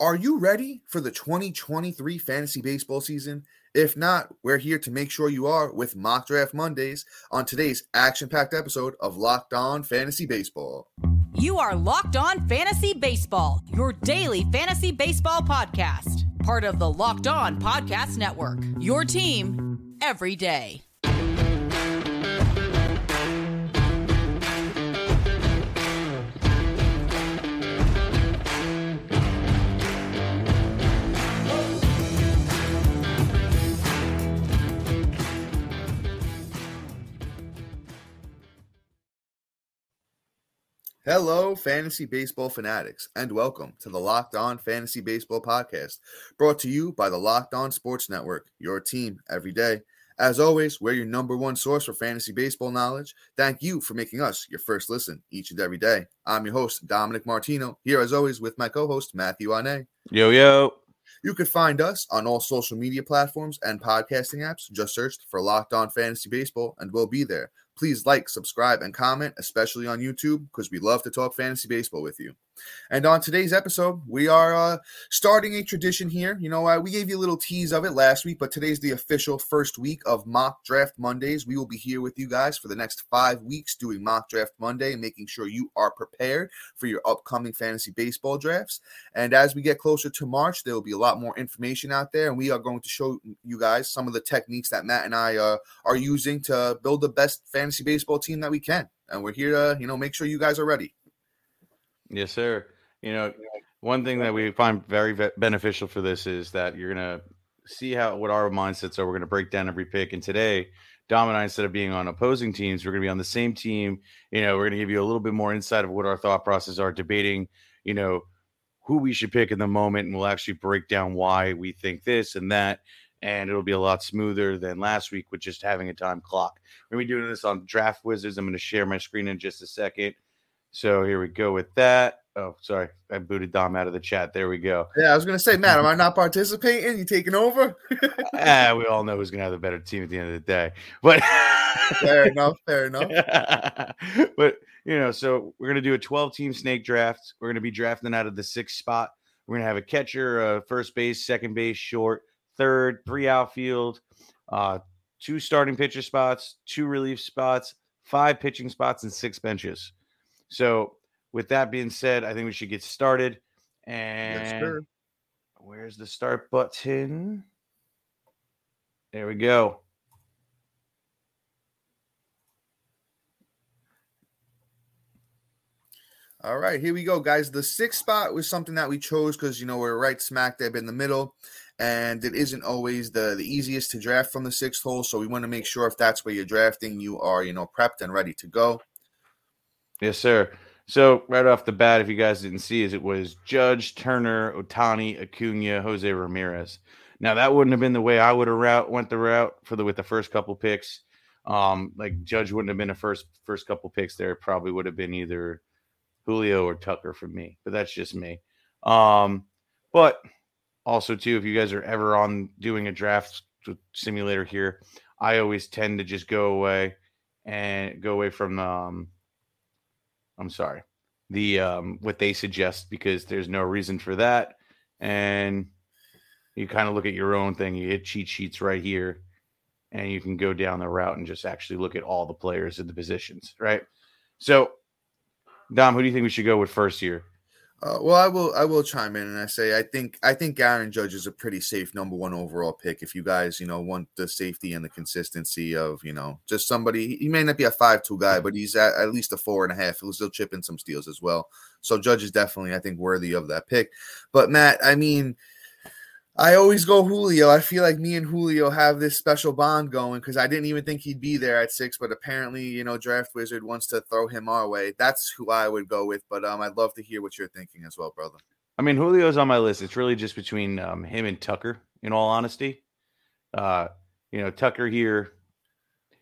Are you ready for the 2023 fantasy baseball season? If not, we're here to make sure you are with Mock Draft Mondays on today's action packed episode of Locked On Fantasy Baseball. You are Locked On Fantasy Baseball, your daily fantasy baseball podcast, part of the Locked On Podcast Network. Your team every day. Hello, fantasy baseball fanatics, and welcome to the Locked On Fantasy Baseball Podcast, brought to you by the Locked On Sports Network, your team every day. As always, we're your number one source for fantasy baseball knowledge. Thank you for making us your first listen each and every day. I'm your host, Dominic Martino, here as always with my co host, Matthew Ane. Yo, yo. You can find us on all social media platforms and podcasting apps. Just search for Locked On Fantasy Baseball, and we'll be there. Please like, subscribe, and comment, especially on YouTube, because we love to talk fantasy baseball with you. And on today's episode, we are uh, starting a tradition here. You know, uh, we gave you a little tease of it last week, but today's the official first week of Mock Draft Mondays. We will be here with you guys for the next five weeks doing Mock Draft Monday and making sure you are prepared for your upcoming fantasy baseball drafts. And as we get closer to March, there will be a lot more information out there, and we are going to show you guys some of the techniques that Matt and I uh, are using to build the best fantasy baseball team that we can. And we're here to, you know, make sure you guys are ready. Yes, sir. You know, one thing that we find very ve- beneficial for this is that you're gonna see how what our mindsets are. We're gonna break down every pick, and today, Dom and I, instead of being on opposing teams, we're gonna be on the same team. You know, we're gonna give you a little bit more insight of what our thought process are, debating. You know, who we should pick in the moment, and we'll actually break down why we think this and that. And it'll be a lot smoother than last week with just having a time clock. We're gonna be doing this on Draft Wizards. I'm gonna share my screen in just a second. So here we go with that. Oh, sorry. I booted Dom out of the chat. There we go. Yeah, I was going to say, Matt, am I not participating? You taking over? ah, we all know who's going to have the better team at the end of the day. But fair enough. Fair enough. but, you know, so we're going to do a 12 team snake draft. We're going to be drafting out of the sixth spot. We're going to have a catcher, uh, first base, second base, short, third, three outfield, uh, two starting pitcher spots, two relief spots, five pitching spots, and six benches. So, with that being said, I think we should get started. And Yes, where's the start button? There we go. All right, here we go, guys. The sixth spot was something that we chose because you know we're right smack dab in the middle, and it isn't always the the easiest to draft from the sixth hole. So we want to make sure if that's where you're drafting, you are you know prepped and ready to go. Yes, sir. So right off the bat, if you guys didn't see, is it was Judge Turner, Ohtani, Acuna, Jose Ramirez. Now that wouldn't have been the way I would have route went the route for the with the first couple picks. Um, like Judge wouldn't have been a first first couple picks there. Probably would have been either Julio or Tucker for me, but that's just me. Um, but also too, if you guys are ever on doing a draft simulator here, I always tend to just go away and go away from um, I'm sorry, the um, what they suggest because there's no reason for that, and you kind of look at your own thing. You hit cheat sheets right here, and you can go down the route and just actually look at all the players in the positions, right? So, Dom, who do you think we should go with first here? Uh, well, I will. I will chime in and I say I think I think Aaron Judge is a pretty safe number one overall pick. If you guys, you know, want the safety and the consistency of, you know, just somebody. He may not be a five two guy, but he's at, at least a four and a half. He'll still chip in some steals as well. So Judge is definitely, I think, worthy of that pick. But Matt, I mean, I always go Julio. I feel like me and Julio have this special bond going because I didn't even think he'd be there at six, but apparently, you know, Draft Wizard wants to throw him our way. That's who I would go with. But um, I'd love to hear what you're thinking as well, brother. I mean, Julio's on my list. It's really just between um, him and Tucker, in all honesty. Uh, you know, Tucker here,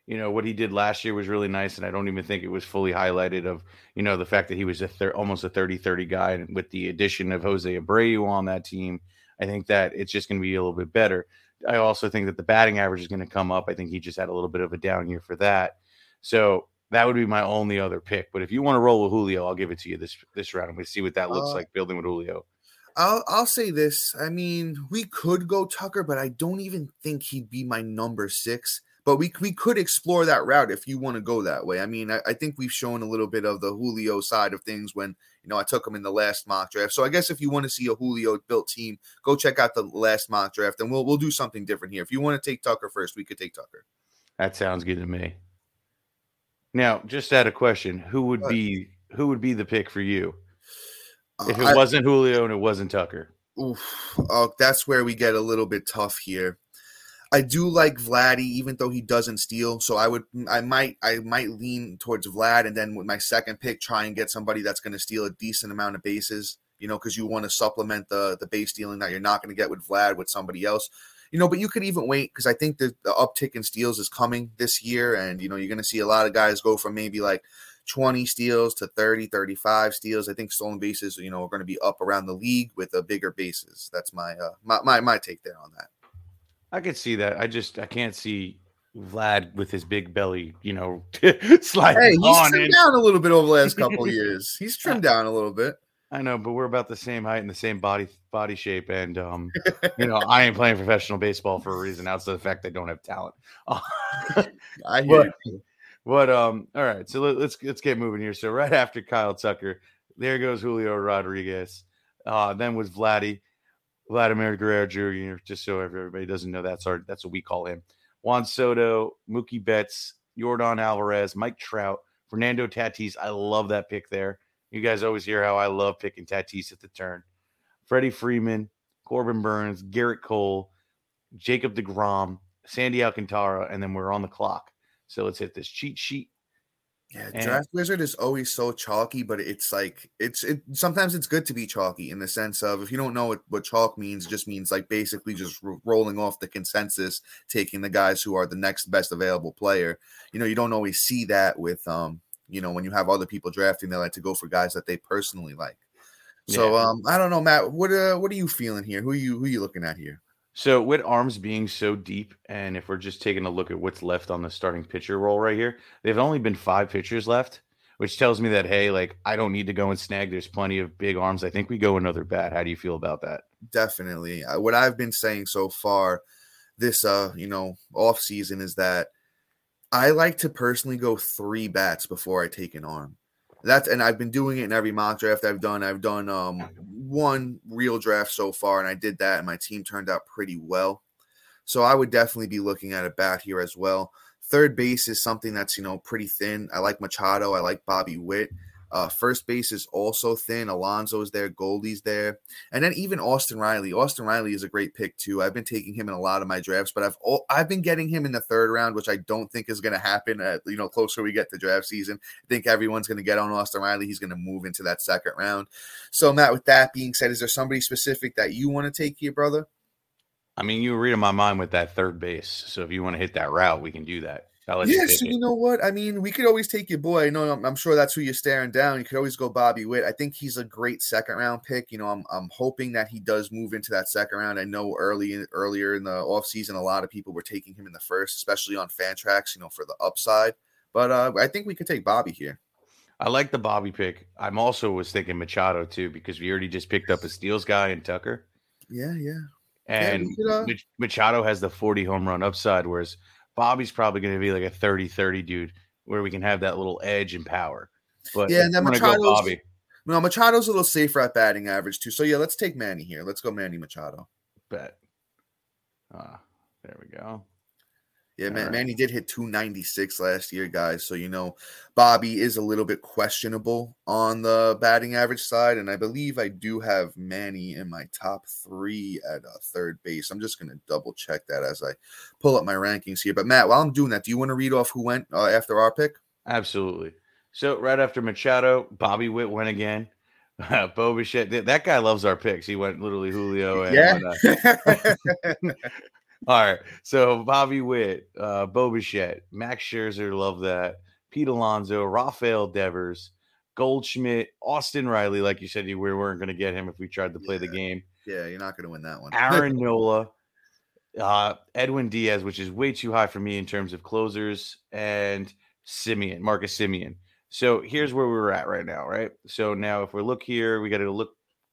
you know, what he did last year was really nice. And I don't even think it was fully highlighted of, you know, the fact that he was a thir- almost a 30 30 guy. With the addition of Jose Abreu on that team, I think that it's just going to be a little bit better. I also think that the batting average is going to come up. I think he just had a little bit of a down year for that. So that would be my only other pick. But if you want to roll with Julio, I'll give it to you this this round. We see what that looks Uh, like building with Julio. I'll I'll say this. I mean, we could go Tucker, but I don't even think he'd be my number six. But we we could explore that route if you want to go that way. I mean, I, I think we've shown a little bit of the Julio side of things when you know I took him in the last mock draft. So I guess if you want to see a Julio built team, go check out the last mock draft, and we'll we'll do something different here. If you want to take Tucker first, we could take Tucker. That sounds good to me. Now, just add a question: Who would be who would be the pick for you if Uh, it I- wasn't Julio and it wasn't Tucker? Oof, oh, that's where we get a little bit tough here. I do like Vladdy, even though he doesn't steal. So I would, I might, I might lean towards Vlad, and then with my second pick, try and get somebody that's going to steal a decent amount of bases. You know, because you want to supplement the the base stealing that you're not going to get with Vlad with somebody else. You know, but you could even wait because I think the, the uptick in steals is coming this year, and you know you're going to see a lot of guys go from maybe like 20 steals to 30, 35 steals. I think stolen bases, you know, are going to be up around the league with a bigger bases. That's my uh my my, my take there on that. I could see that. I just I can't see Vlad with his big belly, you know, sliding Hey, he's on trimmed in. down a little bit over the last couple of years. He's trimmed down a little bit. I know, but we're about the same height and the same body body shape, and um, you know, I ain't playing professional baseball for a reason. Outside the fact I don't have talent. I hear you. But um, all right, so let, let's let's get moving here. So right after Kyle Tucker, there goes Julio Rodriguez. Uh, then was Vladdy, Vladimir Guerrero Jr. Just so everybody doesn't know, that's our that's what we call him. Juan Soto, Mookie Betts, Yordan Alvarez, Mike Trout, Fernando Tatis. I love that pick there. You guys always hear how I love picking Tatis at the turn. Freddie Freeman, Corbin Burnes, Gerrit Cole, Jacob DeGrom, Sandy Alcantara, and then we're on the clock. So let's hit this cheat sheet. Yeah, And- Draft Wizard is always so chalky, but it's like it's it sometimes it's good to be chalky in the sense of if you don't know what, what chalk means, it just means like basically just ro- rolling off the consensus, taking the guys who are the next best available player. You know, you don't always see that with um, you know, when you have other people drafting, they like to go for guys that they personally like. So Yeah. um, I don't know, Matt. What uh, what are you feeling here? Who are you who are you looking at here? So with arms being so deep, and if we're just taking a look at what's left on the starting pitcher role right here, they've only been five pitchers left, which tells me that hey, like I don't need to go and snag. There's plenty of big arms. I think we go another bat. How do you feel about that? definitely Uh, what i've been saying so far this uh you know off season is that i like to personally go three bats before i take an arm that's and i've been doing it in every mock draft i've done. I've done um one real draft so far and i did that and my team turned out pretty well. So i would definitely be looking at a bat here as well. Third base is something that's you know pretty thin. I like machado. I like bobby witt uh, first base is also thin. Alonso's there, Goldie's there. And then even Austin Riley. Austin Riley is a great pick too. I've been taking him in a lot of my drafts, but I've al- I've been getting him in the third round, which I don't think is going to happen. At you know, closer we get to draft season, I think everyone's going to get on Austin Riley. He's going to move into that second round. So Matt, with that being said, is there somebody specific that you want to take here, brother? I mean, you were reading my mind with that third base. So if you want to hit that route, we can do that. Let you Yeah, pick so it. you know what? I mean, we could always take your boy. I know I'm, I'm sure that's who you're staring down. You could always go Bobby Witt. I think he's a great second round pick. You know, I'm I'm hoping that he does move into that second round. I know early in, earlier in the offseason, a lot of people were taking him in the first, especially on Fantrax, you know, for the upside. But uh, I think we could take Bobby here. I like the Bobby pick. I'm also was thinking Machado too because we already just picked up a steals guy in Tucker. Yeah, yeah. Yeah, And we could, uh, Machado has the 40 home run upside, whereas Bobby's probably going to be like a 30 30 dude where we can have that little edge and power. But Yeah, and then we're go Machado's- Bobby. No, Machado's a little safer at batting average too. So yeah, let's take Manny here. Let's go Manny Machado. Bet. Ah, there we go. Yeah, man, Alright. Manny did hit 296 last year, guys. So, you know, Bobby is a little bit questionable on the batting average side. And I believe I do have Manny in my top three at uh, third base. I'm just going to double check that as I pull up my rankings here. But, Matt, while I'm doing that, do you want to read off who went uh, after our pick? Absolutely. So right after Machado, Bobby Witt went again. Uh, Bo Bichette, th- that guy loves our picks. He went literally Julio and Yeah. All right. So Bobby Witt, uh, Bo Bichette, Max Scherzer, love that. Pete Alonso, Rafael Devers, Goldschmidt, Austin Riley. Like you said, you we weren't going to get him if we tried to play the game. yeah, you're not going to win that one. Aaron Nola, uh, Edwin Diaz, which is way too high for me in terms of closers, and Semien, Marcus Semien. So here's where we're at right now, right? So now if we look here, we got to look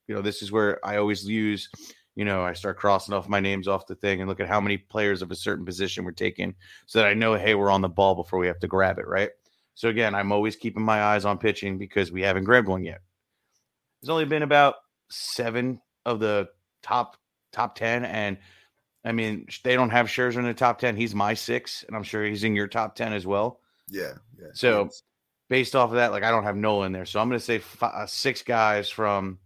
you know, this is where I always use, you know, I start crossing off my names off the thing and look at how many players of a certain position we're taking so that I know, hey, we're on the ball before we have to grab it, right? So again, I'm always keeping my eyes on pitching because we haven't grabbed one yet. There's only been about seven of the top top ten, and I mean they don't have Scherzer in the top ten. He's my six, and I'm sure he's in your top ten as well. Yeah, yeah. So based off of that, like I don't have Nolan there, so I'm going to say five, uh, six guys from.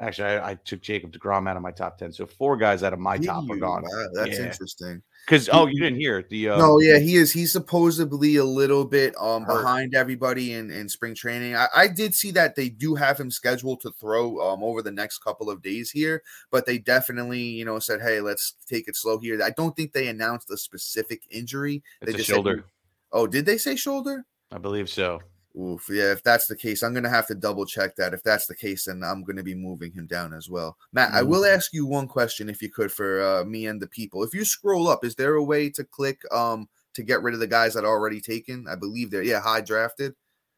Actually, I, I, took Jacob Degrom out of my top ten, so four guys out of my Did top are gone. Wow, that's Yeah. interesting. Because oh, you didn't hear it. the uh, no, yeah, he is. He's supposedly a little bit um Hurt. behind everybody in, in spring training. I, I did see that they do have him scheduled to throw um over the next couple of days here, but they definitely you know said, hey, let's take it slow here. I don't think they announced a specific injury. it's they a just said- shoulder. oh, did they say shoulder? I believe so. Oof, yeah. If that's the case, I'm gonna have to double check that. If that's the case, then I'm gonna be moving him down as well. Matt, I will ask you one question, if you could, for uh, me and the people. If you scroll up, is there a way to click um to get rid of the guys that are already taken? I believe they're yeah high drafted.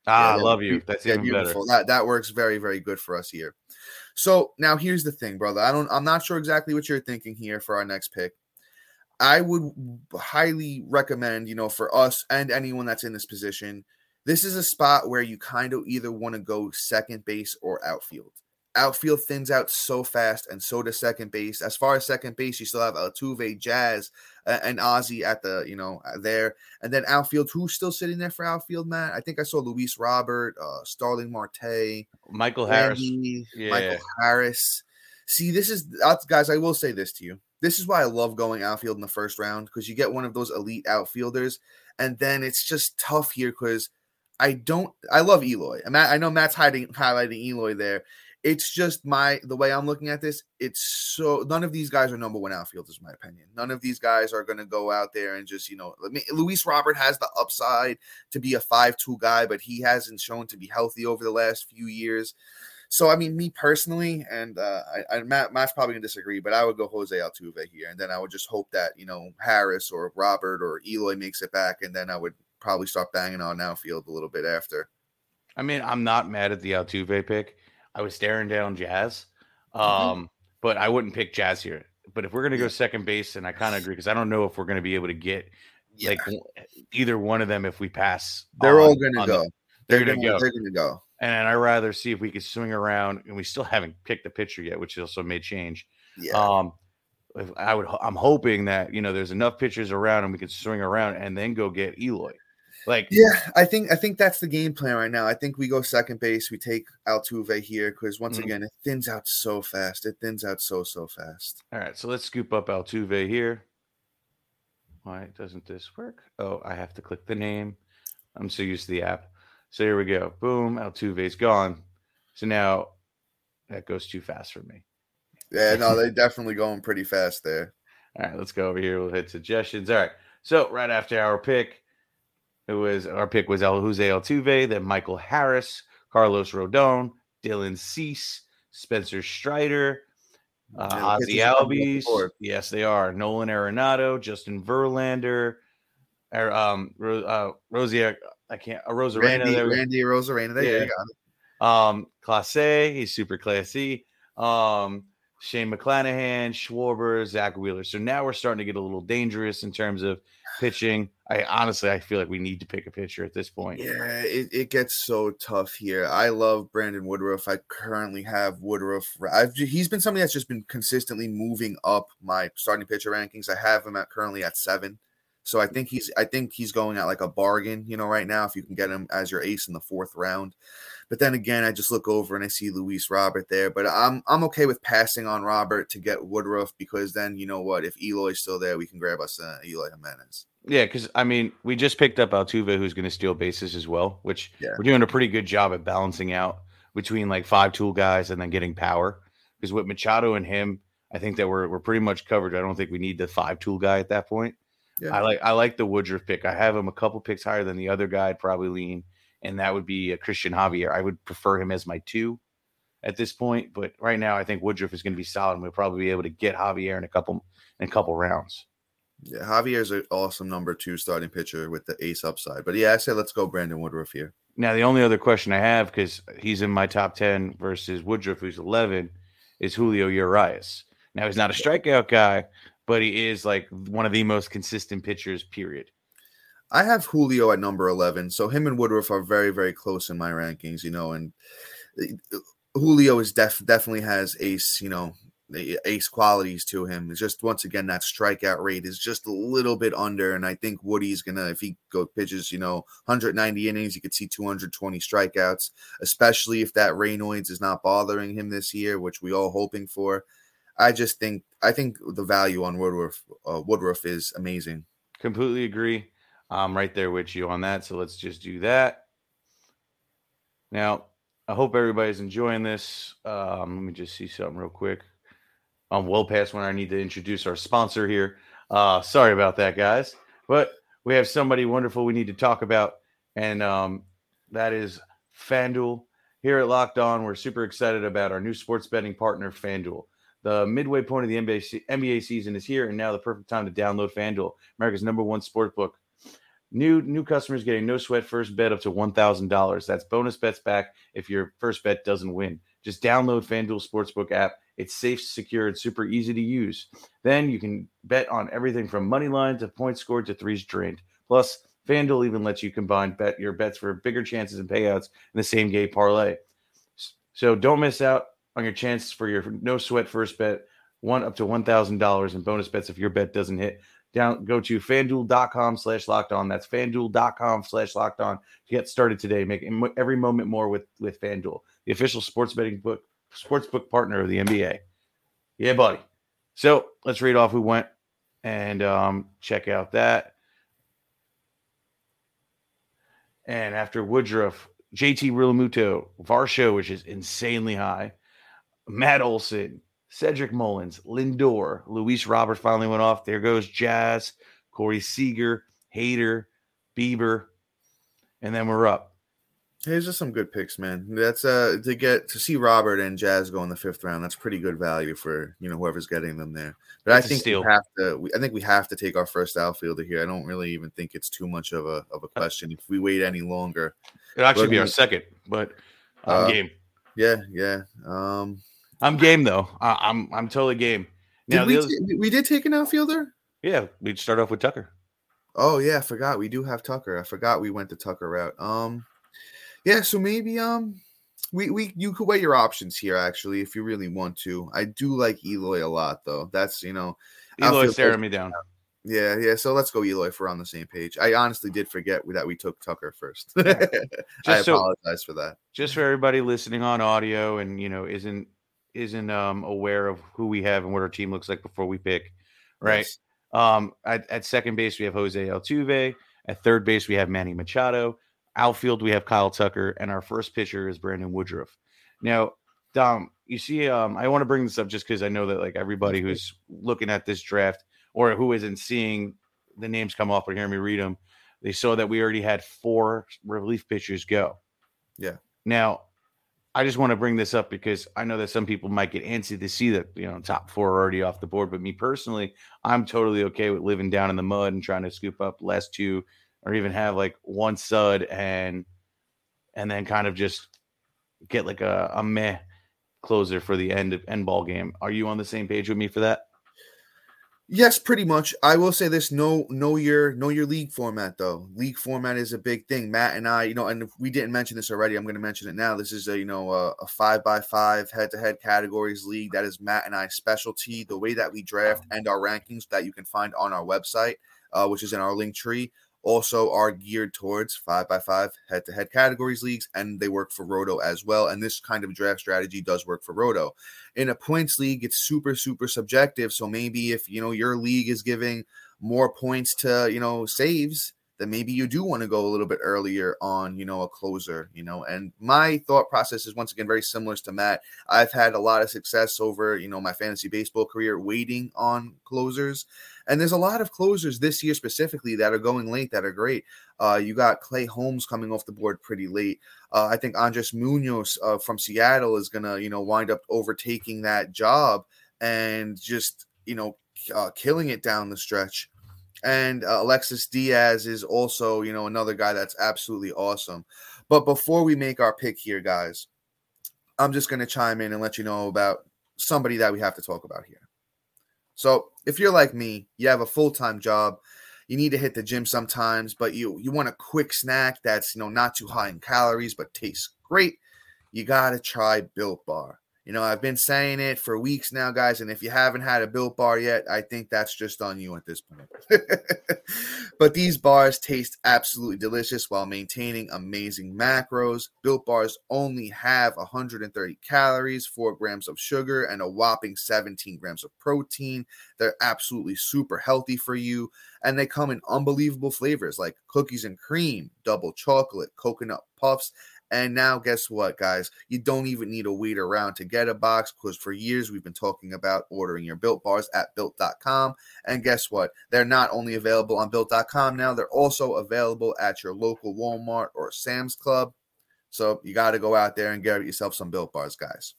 Ah, I love you. That's Yeah, even better. beautiful. That that works very very good for us here. So now here's the thing, brother. I don't. I'm not sure exactly what you're thinking here for our next pick. I would highly recommend, you know, for us and anyone that's in this position, this is a spot where you kind of either want to go second base or outfield. Outfield thins out so fast, and so does second base. As far as second base, you still have Altuve, Jazz, uh, and Ozzie at the, you know, there. And then outfield, who's still sitting there for outfield, Matt? I think I saw Luis Robert, uh, Starling Marte, Michael Harris. Yeah. Michael Harris. See, this is uh, guys. I will say this to you. This is why I love going outfield in the first round because you get one of those elite outfielders, and then it's just tough here because I don't. I love Eloy. I know Matt's hiding highlighting Eloy there. It's just my the way I'm looking at this. It's so none of these guys are number one outfielders, in my opinion. None of these guys are going to go out there and just you know. I mean, Luis Robert has the upside to be a five-two guy, but he hasn't shown to be healthy over the last few years. So I mean, me personally, and uh, I, I Matt, Matt's probably gonna disagree, but I would go Jose Altuve here, and then I would just hope that you know Harris or Robert or Eloy makes it back, and then I would probably start banging on outfield a little bit after. I mean, I'm not mad at the Altuve pick. I was staring down Jazz, um, but I wouldn't pick Jazz here. But if we're gonna go second base, and I kind of agree because I don't know if we're gonna be able to get Yeah, like either one of them if we pass. they're on- all gonna on the- go. they're gonna go. They're gonna go. and I'd rather see if we could swing around. And we still haven't picked the pitcher yet, which also may change. Yeah. Um, if I would, I'm hoping that you know there's enough pitchers around and we could swing around and then go get Eloy. Like, Yeah, I think I think that's the game plan right now. I think we go second base. We take Altuve here because once Mhm. again, it thins out so fast. It thins out so so fast. all right, so let's scoop up Altuve here. Why doesn't this work? Oh, I have to click the name. I'm so used to the app. So here we go. Boom, Altuve's gone. So now that goes too fast for me. Yeah, no, they're definitely going pretty fast there. All right, let's go over here. We'll hit suggestions. All right. So right after our pick, it was our pick was El Jose Altuve, then Michael Harris, Carlos Rodon, Dylan Cease, Spencer Strider, uh, Ozzie pitchers are coming off the Albies. Yes, they are. Nolan Arenado, Justin Verlander, or um, uh, Rosie. I can't. Uh, Rosarena. Randy, there. Randy Rosarena. There Yeah. you got it. Um, Clase, he's super classy. Um, Shane McClanahan, Schwarber, Zack Wheeler. So now we're starting to get a little dangerous in terms of pitching. I honestly, I feel like we need to pick a pitcher at this point. Yeah, it, it gets so tough here. I love Brandon Woodruff. I currently have Woodruff. I've he's been somebody that's just been consistently moving up my starting pitcher rankings. I have him at currently at seven. So I mm-hmm. think he's I think he's going at like a bargain, you know, right now if you can get him as your ace in the fourth round. But then again, I just look over and I see Luis Robert there. But I'm I'm okay with passing on Robert to get Woodruff because then you know what? If Eloy's still there, we can grab us uh, Eloy Jimenez. Yeah, because I mean, we just picked up Altuve, who's going to steal bases as well, which Yeah. we're doing a pretty good job at balancing out between like five tool guys and then getting power. Because with Machado and him, I think that we're we're pretty much covered. I don't think we need the five tool guy at that point. Yeah. I like I like the Woodruff pick. I have him a couple picks higher than the other guy. I'd probably lean, and that would be a Christian Javier. I would prefer him as my two at this point, but right now I think Woodruff is going to be solid. and We'll probably be able to get Javier in a couple in a couple rounds. Yeah, Javier's an awesome number two starting pitcher with the ace upside. But yeah, I say let's go Brandon Woodruff here. Now, the only other question I have, because he's in my top 10 versus Woodruff, who's 11, is Julio Urias. Now, he's not a strikeout guy, but he is like one of the most consistent pitchers, period. I have Julio at number 11. So him and Woodruff are very, very close in my rankings, you know, and uh, Julio is def- definitely has ace, you know, ace qualities to him. It's just once again that strikeout rate is just a little bit under, and I think Woody's gonna if he go pitches, you know, 190 innings, you could see 220 strikeouts, especially if that Raynaud's is not bothering him this year, which we all hoping for. I just think I think the value on Woodruff uh, Woodruff is amazing. Completely agree. I'm right there with you on that. So let's just do that. Now, I hope everybody's enjoying this. Um, let me just see something real quick. I'm well past when I need to introduce our sponsor here. Uh, sorry about that, guys. But we have somebody wonderful we need to talk about, and um, that is FanDuel. Here at Locked On, we're super excited about our new sports betting partner, FanDuel. The midway point of the NBA, NBA season is here, and now the perfect time to download FanDuel, America's number one sports book. New new customers getting no sweat first bet up to one thousand dollars. That's bonus bets back if your first bet doesn't win. Just download FanDuel Sportsbook app. It's safe, secure, and super easy to use. Then you can bet on everything from money line to points scored to threes drained. Plus, FanDuel even lets you combine bet your bets for bigger chances and payouts in the same game parlay. So don't miss out on your chance for your no sweat first bet, one up to one thousand dollars in bonus bets if your bet doesn't hit. Down go to fanduel.com slash locked on. That's fanduel.com slash locked on to get started today. Make every moment more with with FanDuel, the official sports betting book sports book partner of the NBA. Yeah, buddy. So let's read off who went and um, check out that. And after Woodruff, JT Realmuto, Varsho, which is insanely high, Matt Olson, Cedric Mullins, Lindor, Luis Robert finally went off. There goes Jazz, Corey Seager, Hader, Bieber, and then we're up. Here's just some good picks, man. That's uh to get to see Robert and Jazz go in the fifth round. That's pretty good value for you know whoever's getting them there. But I think we have to. We, I think we have to take our first outfielder here. I don't really even think it's too much of a of a uh, question if we wait any longer. It'll actually be our second, but I'm uh, game. Yeah, yeah. Um, I'm game though. I, am I'm, I'm totally game. Now, did we, other, t- we did take an outfielder. Yeah, we'd start off with Tucker. Oh yeah, I forgot we do have Tucker. I forgot we went the Tucker route. Um, yeah, so maybe um, we we you could weigh your options here actually if you really want to. I do like Eloy a lot though. That's you know, Eloy staring me down. Yeah, yeah. So let's go Eloy if we're on the same page. I honestly did forget that we took Tucker first. I so, apologize for that. Just for everybody listening on audio and you know isn't isn't um, aware of who we have and what our team looks like before we pick, right? Yes. Um, at, at, second base, we have Jose Altuve. At third base, we have Manny Machado. Outfield, we have Kyle Tucker. And our first pitcher is Brandon Woodruff. Now, Dom, you see, um, I want to bring this up just because I know that like everybody who's looking at this draft or who isn't seeing the names come off or hearing me read them, they saw that we already had four relief pitchers go. Yeah. Now, I just want to bring this up because I know that some people might get antsy to see that you know top four are already off the board. But me personally, I'm totally okay with living down in the mud and trying to scoop up last two, or even have like one sud and and then kind of just get like a, a meh closer for the end of end ball game. Are you on the same page with me for that? Yes, pretty much. I will say this: no, know your know your league format though. League format is a big thing. Matt and I, you know, and if we didn't mention this already, I'm going to mention it now. This is a you know a, a five by five head to head categories league. That is Matt and I specialty. The way that we draft and our rankings that you can find on our website, uh, which is in our link tree also are geared towards five by five head to head categories leagues, and they work for Roto as well. And this kind of draft strategy does work for Roto. In a points league, it's super, super subjective. So maybe if you know your league is giving more points to you know saves, then maybe you do want to go a little bit earlier on, you know, a closer, you know. And my thought process is once again very similar to Matt. I've had a lot of success over, you know, my fantasy baseball career waiting on closers. And there's a lot of closers this year specifically that are going late that are great. Uh, you got Clay Holmes coming off the board pretty late. Uh, I think Andres Munoz uh, from Seattle is gonna, you know, wind up overtaking that job and just, you know, uh, killing it down the stretch. And uh, Alexis Diaz is also, you know, another guy that's absolutely awesome. But before we make our pick here, guys, I'm just going to chime in and let you know about somebody that we have to talk about here. So, if you're like me, you have a full time job, you need to hit the gym sometimes, but you you want a quick snack that's you know not too high in calories but tastes great. You gotta try Built Bar. You know, I've been saying it for weeks now, guys. And if you haven't had a built bar yet, I think that's just on you at this point. but these bars taste absolutely delicious while maintaining amazing macros. Built bars only have 130 calories, 4 grams of sugar, and a whopping 17 grams of protein. They're absolutely super healthy for you. And they come in unbelievable flavors like cookies and cream, double chocolate, coconut puffs, and now, guess what, guys? You don't even need to wait around to get a box because for years we've been talking about ordering your built bars at built.com. And guess what? They're not only available on built.com now, they're also available at your local Walmart or Sam's Club. So you got to go out there and get yourself some built bars, guys.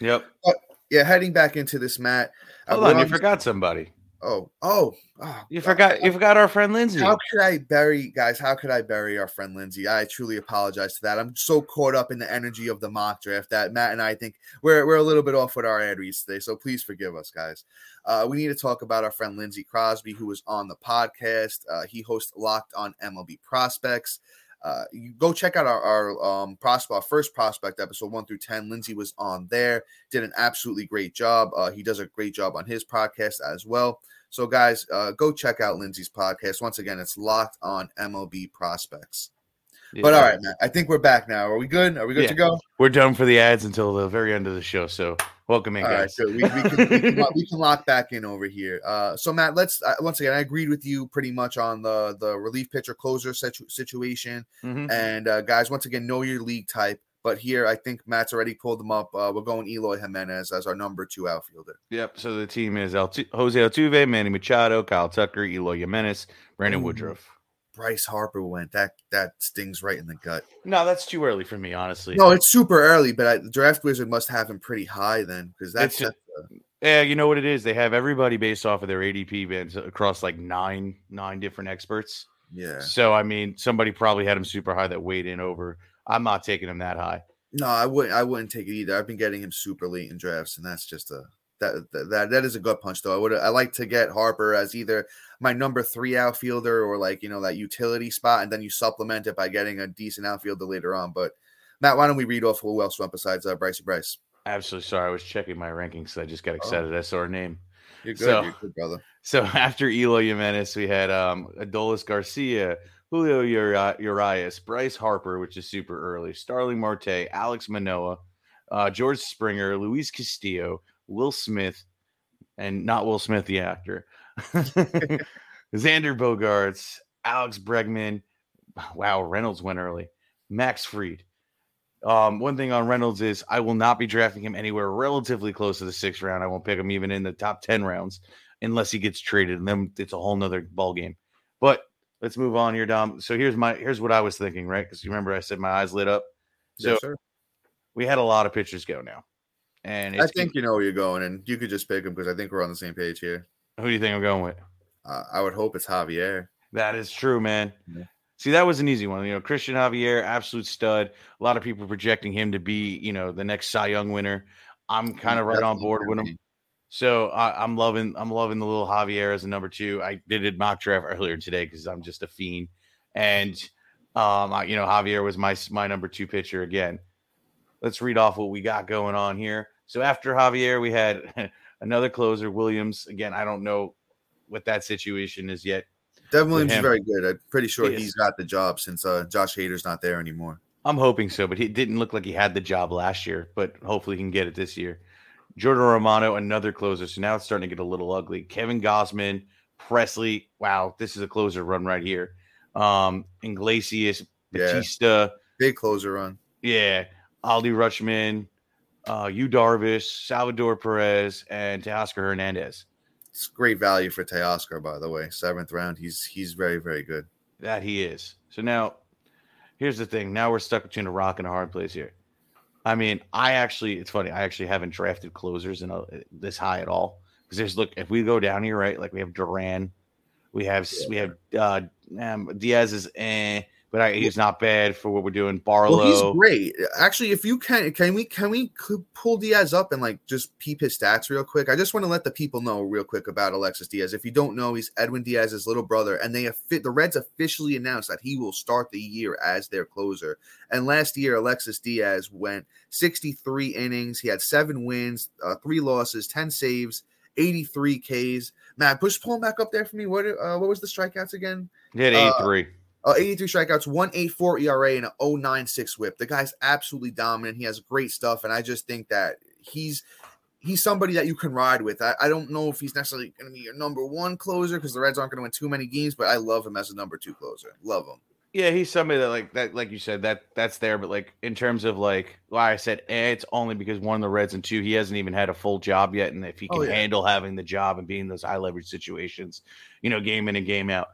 Yep. But yeah, heading back into this, Matt. Hold uh, on, you forgot somebody. Oh, oh, oh you God. forgot you forgot our friend Lindsay. How could I bury guys? How could I bury our friend Lindsay? I truly apologize to that. I'm so caught up in the energy of the mock draft that Matt and I think we're we're a little bit off with our ad reads today. So please forgive us, guys. Uh, we need to talk about our friend Lindsay Crosby, who was on the podcast. Uh, he hosts Locked on MLB Prospects. Uh, you go check out our, our um prospect, our first prospect episode one through ten. Lindsay was on there, did an absolutely great job. Uh, he does a great job on his podcast as well. So, guys, uh, go check out Lindsay's podcast. Once again, it's locked on MLB prospects. Yeah. But all right, man, I think we're back now. Are we good? Are we good yeah. to go? We're done for the ads until the very end of the show. So, welcome in, all guys. Right, we, we, can, we, can, we, can, lock back in over here. Uh, so, Matt, let's uh, once again. I agreed with you pretty much on the the relief pitcher closer situ- situation. Mm-hmm. And uh, guys, once again, know your league type. But here, I think Matt's already pulled them up. Uh, we're going Eloy Jimenez as our number two outfielder. Yep. So the team is Jose Altuve, Manny Machado, Kyle Tucker, Eloy Jimenez, Brandon Ooh, Woodruff. Bryce Harper went. That that stings right in the gut. No, that's too early for me, honestly. No, it's super early, but I, the draft wizard must have him pretty high then, because that's. Just, yeah, you know what it is. They have everybody based off of their ADP bands across like nine nine different experts. Yeah. So I mean, somebody probably had him super high that weighed in over I'm not taking him that high. No, I wouldn't. I wouldn't take it either. I've been getting him super late in drafts, and that's just a that that that is a good punch though. I would I like to get Harper as either my number three outfielder or like you know that utility spot, and then you supplement it by getting a decent outfielder later on. But Matt, why don't we read off who else went besides uh, Bryce Bryce? Absolutely. Sorry, I was checking my rankings. So I just got oh. excited. Oh. I saw her name. You're good. So, You're good, brother. So after Eloy Jimenez, we had um Adolis Garcia, Julio Urias, Bryce Harper, which is super early, Starling Marte, Alex Manoah, uh, George Springer, Luis Castillo, Will Smith, and not Will Smith, the actor, Xander Bogaerts, Alex Bregman. Wow, Reynolds went early. Max Fried. Um, one thing on Reynolds is I will not be drafting him anywhere relatively close to the sixth round. I won't pick him even in the top 10 rounds unless he gets traded. And then it's a whole nother ball game. But let's move on here, Dom. So here's my here's what I was thinking, right? Because you remember I said my eyes lit up. So yes, we had a lot of pitchers go now, and I think you know where you're going, and you could just pick him because I think we're on the same page here. Who do you think I'm going with? Uh, I would hope it's Javier. That is true, man. Yeah. See, that was an easy one. You know, Christian Javier, absolute stud. A lot of people projecting him to be, you know, the next Cy Young winner. I'm kind of right on board with him. So I, am loving I'm loving the little Javier as a number two. I did a mock draft earlier today because I'm just a fiend, and um, I, you know Javier was my my number two pitcher again. Let's read off what we got going on here. So after Javier, we had another closer, Williams. Again, I don't know what that situation is yet. Devin Williams is very good. I'm pretty sure he has got the job since uh, Josh Hader's not there anymore. I'm hoping so, but he didn't look like he had the job last year. But hopefully, he can get it this year. Jordan Romano, another closer. So now it's starting to get a little ugly. Kevin Gausman, Pressly. Wow, this is a closer run right here. Um, Iglesias, Bautista. Yeah. Big closer run. Yeah. Adley Rutschman, uh, Yu Darvish, Salvador Perez, and Teoscar Hernandez. It's great value for Teoscar, by the way. Seventh round. He's he's very, very good. That he is. So now here's the thing. Now we're stuck between a rock and a hard place here. I mean, I actually, it's funny. I actually haven't drafted closers in a, this high at all because there's look if we go down here, right? Like we have Duran, we have yeah. we have uh, um, Diaz is eh, but I, he's not bad for what we're doing. Barlow, Well, he's great. Actually, if you can, can we can we pull Diaz up and like just peep his stats real quick? I just want to let the people know real quick about Alexis Diaz. If you don't know, he's Edwin Diaz's little brother, and they have fit the Reds officially announced that he will start the year as their closer. And last year, Alexis Diaz went 63 innings. He had seven wins, uh, three losses, 10 saves, 83 Ks. Matt, push pull him back up there for me. What uh, what was the strikeouts again? he had uh, 83. Uh, 83 strikeouts, 184 ERA, and an 096 whip. The guy's absolutely dominant. He has great stuff, and I just think that he's he's somebody that you can ride with. I, I don't know if he's necessarily going to be your number one closer because the Reds aren't going to win too many games, but I love him as a number two closer. Love him. Yeah, he's somebody that like that, like you said, that that's there. But like in terms of like, why I said eh, it's only because one of the Reds and two, he hasn't even had a full job yet, and if he can Oh, yeah. handle having the job and being in those high leverage situations, you know, game in and game out.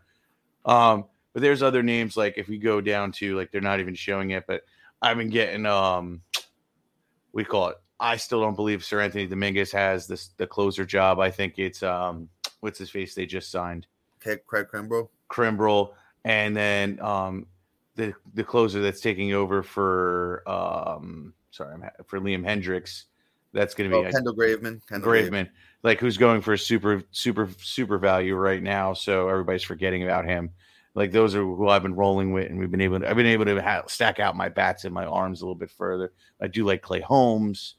Um, but there's other names like if we go down to like they're not even showing it, but I've been getting um, we call it. I still don't believe Seranthony Dominguez has this the closer job. I think it's um, what's his face they just signed. Craig Crembro. Crimbrel, and then um, the the closer that's taking over for um, sorry I'm ha- for Liam Hendriks. That's going to Oh, be uh, Kendall Graveman. Kendall Graveman, like who's going for a super super super value right now. So everybody's forgetting about him. Like those are who I've been rolling with, and we've been able to. I've been able to ha- stack out my bats and my arms a little bit further. I do like Clay Holmes,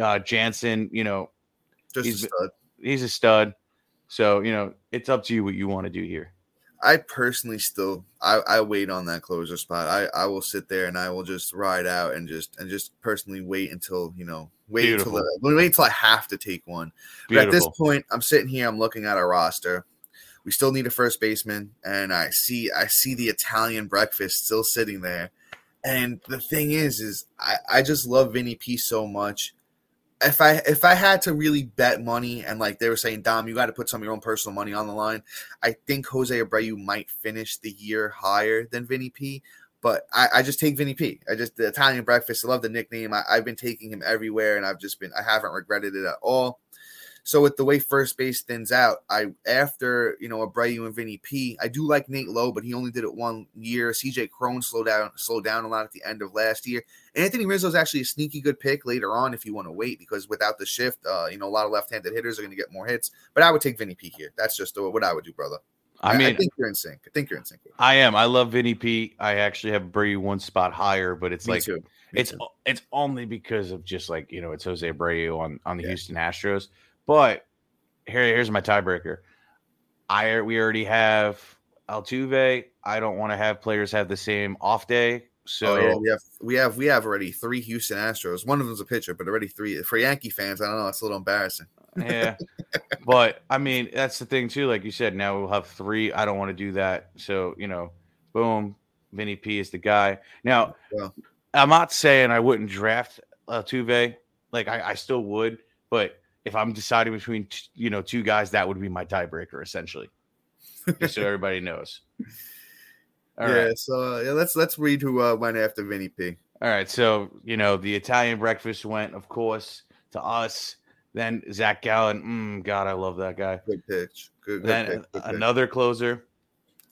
uh, Jansen. You know, Just he's a stud. he's a stud. So you know, it's up to you what you want to do here. I personally still I, I wait on that closer spot. I, I will sit there and I will just ride out and just and just personally wait until you know wait Beautiful. until wait until I have to take one. But at this point, I'm sitting here. I'm looking at a roster. We still need a first baseman, and I see I see the Italian breakfast still sitting there. And the thing is, is I, I just love Vinny P so much. If I if I had to really bet money, and like they were saying, Dom, you got to put some of your own personal money on the line. I think Jose Abreu might finish the year higher than Vinny P. But I, I just take Vinny P. I just the Italian breakfast. I love the nickname. I, I've been taking him everywhere, and I've just been I haven't regretted it at all. So with the way first base thins out, I after you know Abreu and Vinny P, I do like Nate Lowe, but he only did it one year. CJ Cron slowed down slowed down a lot at the end of last year. Anthony Rizzo is actually a sneaky good pick later on if you want to wait because without the shift, uh, you know a lot of left-handed hitters are going to get more hits. But I would take Vinny P here. That's just what I would do, brother. I mean, I think you're in sync. I think you're in sync. I am. I love Vinny P. I actually have Abreu one spot higher, but it's Me like too. It's too. it's only because of just like you know it's Jose Abreu on on the Yeah. Houston Astros. But here here's my tiebreaker. I we already have Altuve. I don't want to have players have the same off day. So oh, yeah, we have we have we have already three Houston Astros. One of them's a pitcher, but already three for Yankee fans. I don't know. It's a little embarrassing. yeah. But I mean, that's the thing too. Like you said, now we'll have three. I don't want to do that. So you know, boom, Vinny P is the guy. Now, Well. I'm not saying I wouldn't draft Altuve. Like I, I still would, but if I'm deciding between t- you know two guys, that would be my tiebreaker essentially. Just so everybody knows. All right. yeah. So uh, yeah, let's let's read who uh, went after Vinny P. All right, so you know the Italian breakfast went, of course, to us. Then Zac Gallen, mm, God, I love that guy. Good pitch. Good. good then good another closer,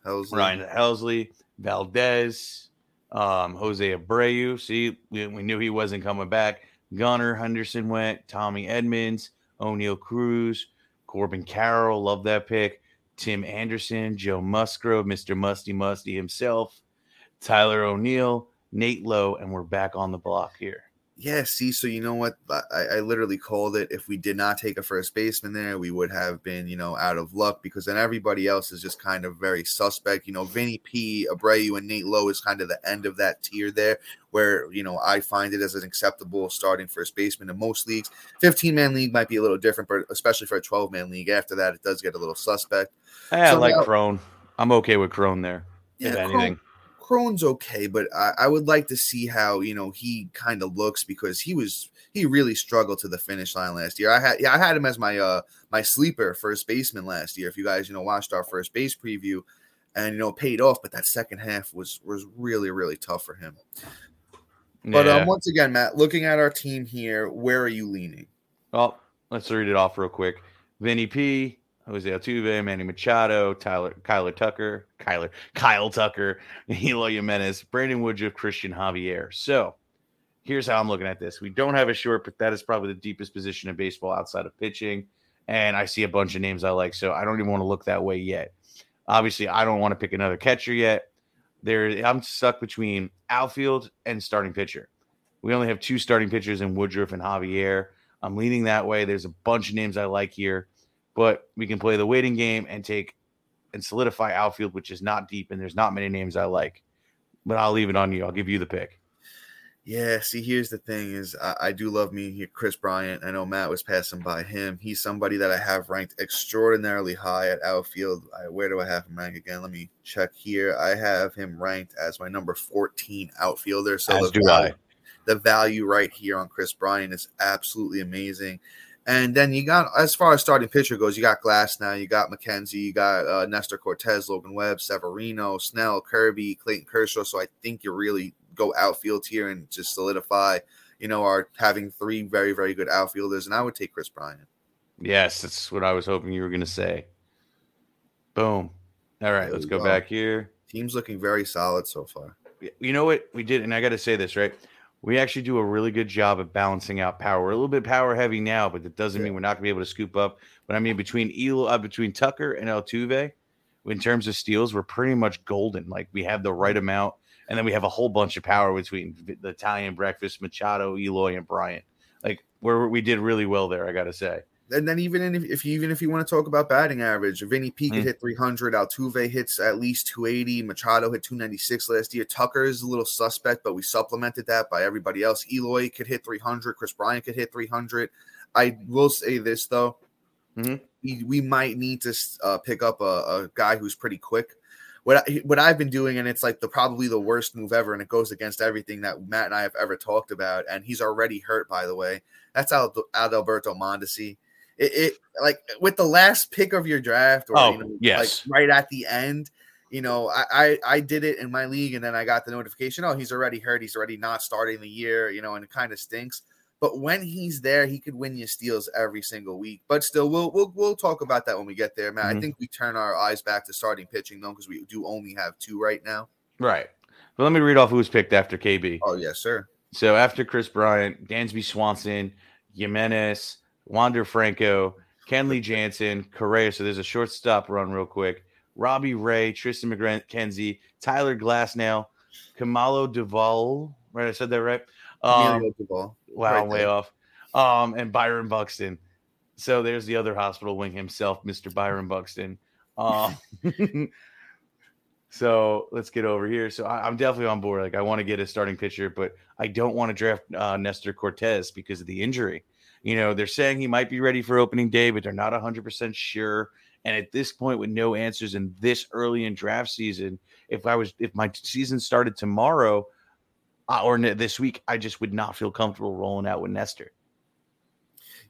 Helsley. Ryan Helsley, Valdez, um, Jose Abreu. See, we, we knew he wasn't coming back. Gunnar Henderson went. Tommy Edmonds, Oneil Cruz, Corbin Carroll. Love that pick. Tim Anderson, Joe Musgrove, Mr. Musty Musty himself, Tyler O'Neill, Nate Lowe, and we're back on the block here. Yeah, see, so you know what? I, I literally called it. If we did not take a first baseman there, we would have been, you know, out of luck because then everybody else is just kind of very suspect. You know, Vinny P, Abreu, and Nate Lowe is kind of the end of that tier there, where, you know, I find it as an acceptable starting first baseman in most leagues. 15 man league might be a little different, but especially for a 12 man league. After that, it does get a little suspect. I So like now- Cron. I'm okay with Cron there. if Cron- anything. Cron's okay, but I, I would like to see how you know he kind of looks because he was he really struggled to the finish line last year. I had yeah I had him as my uh my sleeper first baseman last year. If you guys you know watched our first base preview, and you know paid off, but that second half was was really really tough for him. But um, once again, Matt, looking at our team here, where are you leaning? Well, let's read it off real quick. Vinny P, Jose Altuve, Manny Machado, Tyler, Kyler Tucker, Kyler, Kyle Tucker, Eloy Jimenez, Brandon Woodruff, Christian Javier. So here's how I'm looking at this. We don't have a short, but that is probably the deepest position in baseball outside of pitching. And I see a bunch of names I like, so I don't even want to look that way yet. Obviously, I don't want to pick another catcher yet. There, I'm stuck between outfield and starting pitcher. We only have two starting pitchers in Woodruff and Javier. I'm leaning that way. There's a bunch of names I like here, but we can play the waiting game and take and solidify outfield, which is not deep, and there's not many names I like. But I'll leave it on you. I'll give you the pick. Yeah, see, here's the thing: is I, I, do love me Kris Bryant. I know Matt was passing by him. He's somebody that I have ranked extraordinarily high at outfield. I, where do I have him ranked again? Let me check here. I have him ranked as my number 14 outfielder. So as do value, I. The value right here on Kris Bryant is absolutely amazing. And then you got, as far as starting pitcher goes, you got Glasnow, you got McKenzie, you got uh, Nestor Cortes, Logan Webb, Severino, Snell, Kirby, Clayton Kershaw. So I think you're really go outfield here and just solidify, you know, our having three very, very good outfielders. And I would take Kris Bryant. Yes, that's what I was hoping you were going to say. Boom. All right, there let's go, go back here. Team's looking very solid so far. You know what we did, and I got to say this right. We actually do a really good job of balancing out power. We're a little bit power heavy now, but that doesn't yeah. mean we're not going to be able to scoop up. But I mean, between Elo, uh, between Tucker and Altuve, in terms of steals, we're pretty much golden. Like we have the right amount and then we have a whole bunch of power between the Italian breakfast, Machado, Eloy, and Bryant. Like where we did really well there, I got to say. And then even if, if you even if you want to talk about batting average, Vinny P could mm. hit 300, Altuve hits at least 280, Machado hit 296 last year. Tucker is a little suspect, but we supplemented that by everybody else. Eloy could hit 300, Kris Bryant could hit 300. I will say this though, mm-hmm. we, we might need to uh, pick up a, a guy who's pretty quick what I, what I've been doing, and it's like the probably the worst move ever, and it goes against everything that Matt and I have ever talked about. And he's already hurt, by the way. That's Adalberto Mondesi. It, it like with the last pick of your draft, or oh, you know, yes, like right at the end. You know, I, I I did it in my league, and then I got the notification. Oh, he's already hurt. He's already not starting the year. You know, and it kind of stinks. But when he's there, he could win you steals every single week. But still, we'll we'll, we'll talk about that when we get there, man. Mm-hmm. I think we turn our eyes back to starting pitching though, because we do only have two right now. Right. But let me read off who's picked after KB. Oh yes, sir. So after Kris Bryant, Dansby Swanson, Jimenez, Wander Franco, Kenley Jansen, Correa. So there's a shortstop run real quick. Robbie Ray, Triston McKenzie, Tyler Glasnow, Kamalo Doval. Right, I said that right. Um, Wow, right way off. Um, and Byron Buxton. So there's the other hospital wing himself, Mr. Byron Buxton. Um, so let's get over here. So I, am definitely on board. Like I want to get a starting pitcher, but I don't want to draft uh, Nestor Cortes because of the injury. You know, they're saying he might be ready for opening day, but they're not 100% sure. And at this point, with no answers in this early in draft season, if I was if my season started tomorrow, uh, or this week, I just would not feel comfortable rolling out with Nestor.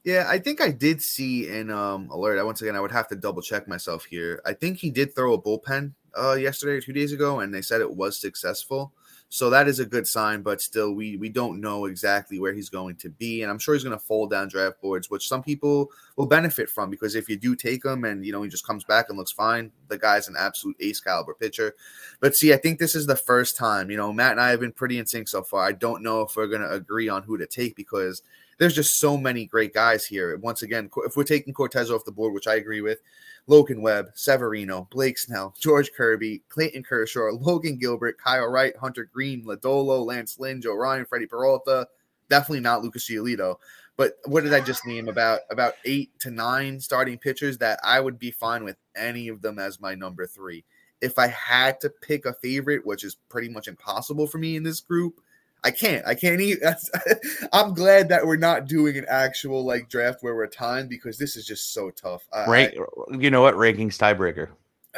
Yeah, I think I did see an um alert. Once again, I would have to double check myself here. I think he did throw a bullpen uh yesterday or two days ago, and they said it was successful. So that is a good sign, but still, we we don't know exactly where he's going to be, and I'm sure he's going to fall down draft boards, which some people will benefit from because if you do take him and you know he just comes back and looks fine, the guy's an absolute ace caliber pitcher. But see, I think this is the first time. You know, Matt and I have been pretty in sync so far. I don't know if we're going to agree on who to take because there's just so many great guys here. Once again, if we're taking Cortes off the board, which I agree with, Logan Webb, Severino, Blake Snell, George Kirby, Clayton Kershaw, Logan Gilbert, Kyle Wright, Hunter Greene, Lodolo, Lance Lynn, Joe Ryan, Freddie Peralta. Definitely not Lucas Giolito. But what did I just name? About about eight to nine starting pitchers that I would be fine with any of them as my number three. If I had to pick a favorite, which is pretty much impossible for me in this group, I can't. I can't eat. I'm glad that we're not doing an actual like draft where we're timed because this is just so tough. Right. You know what? Rankings tiebreaker.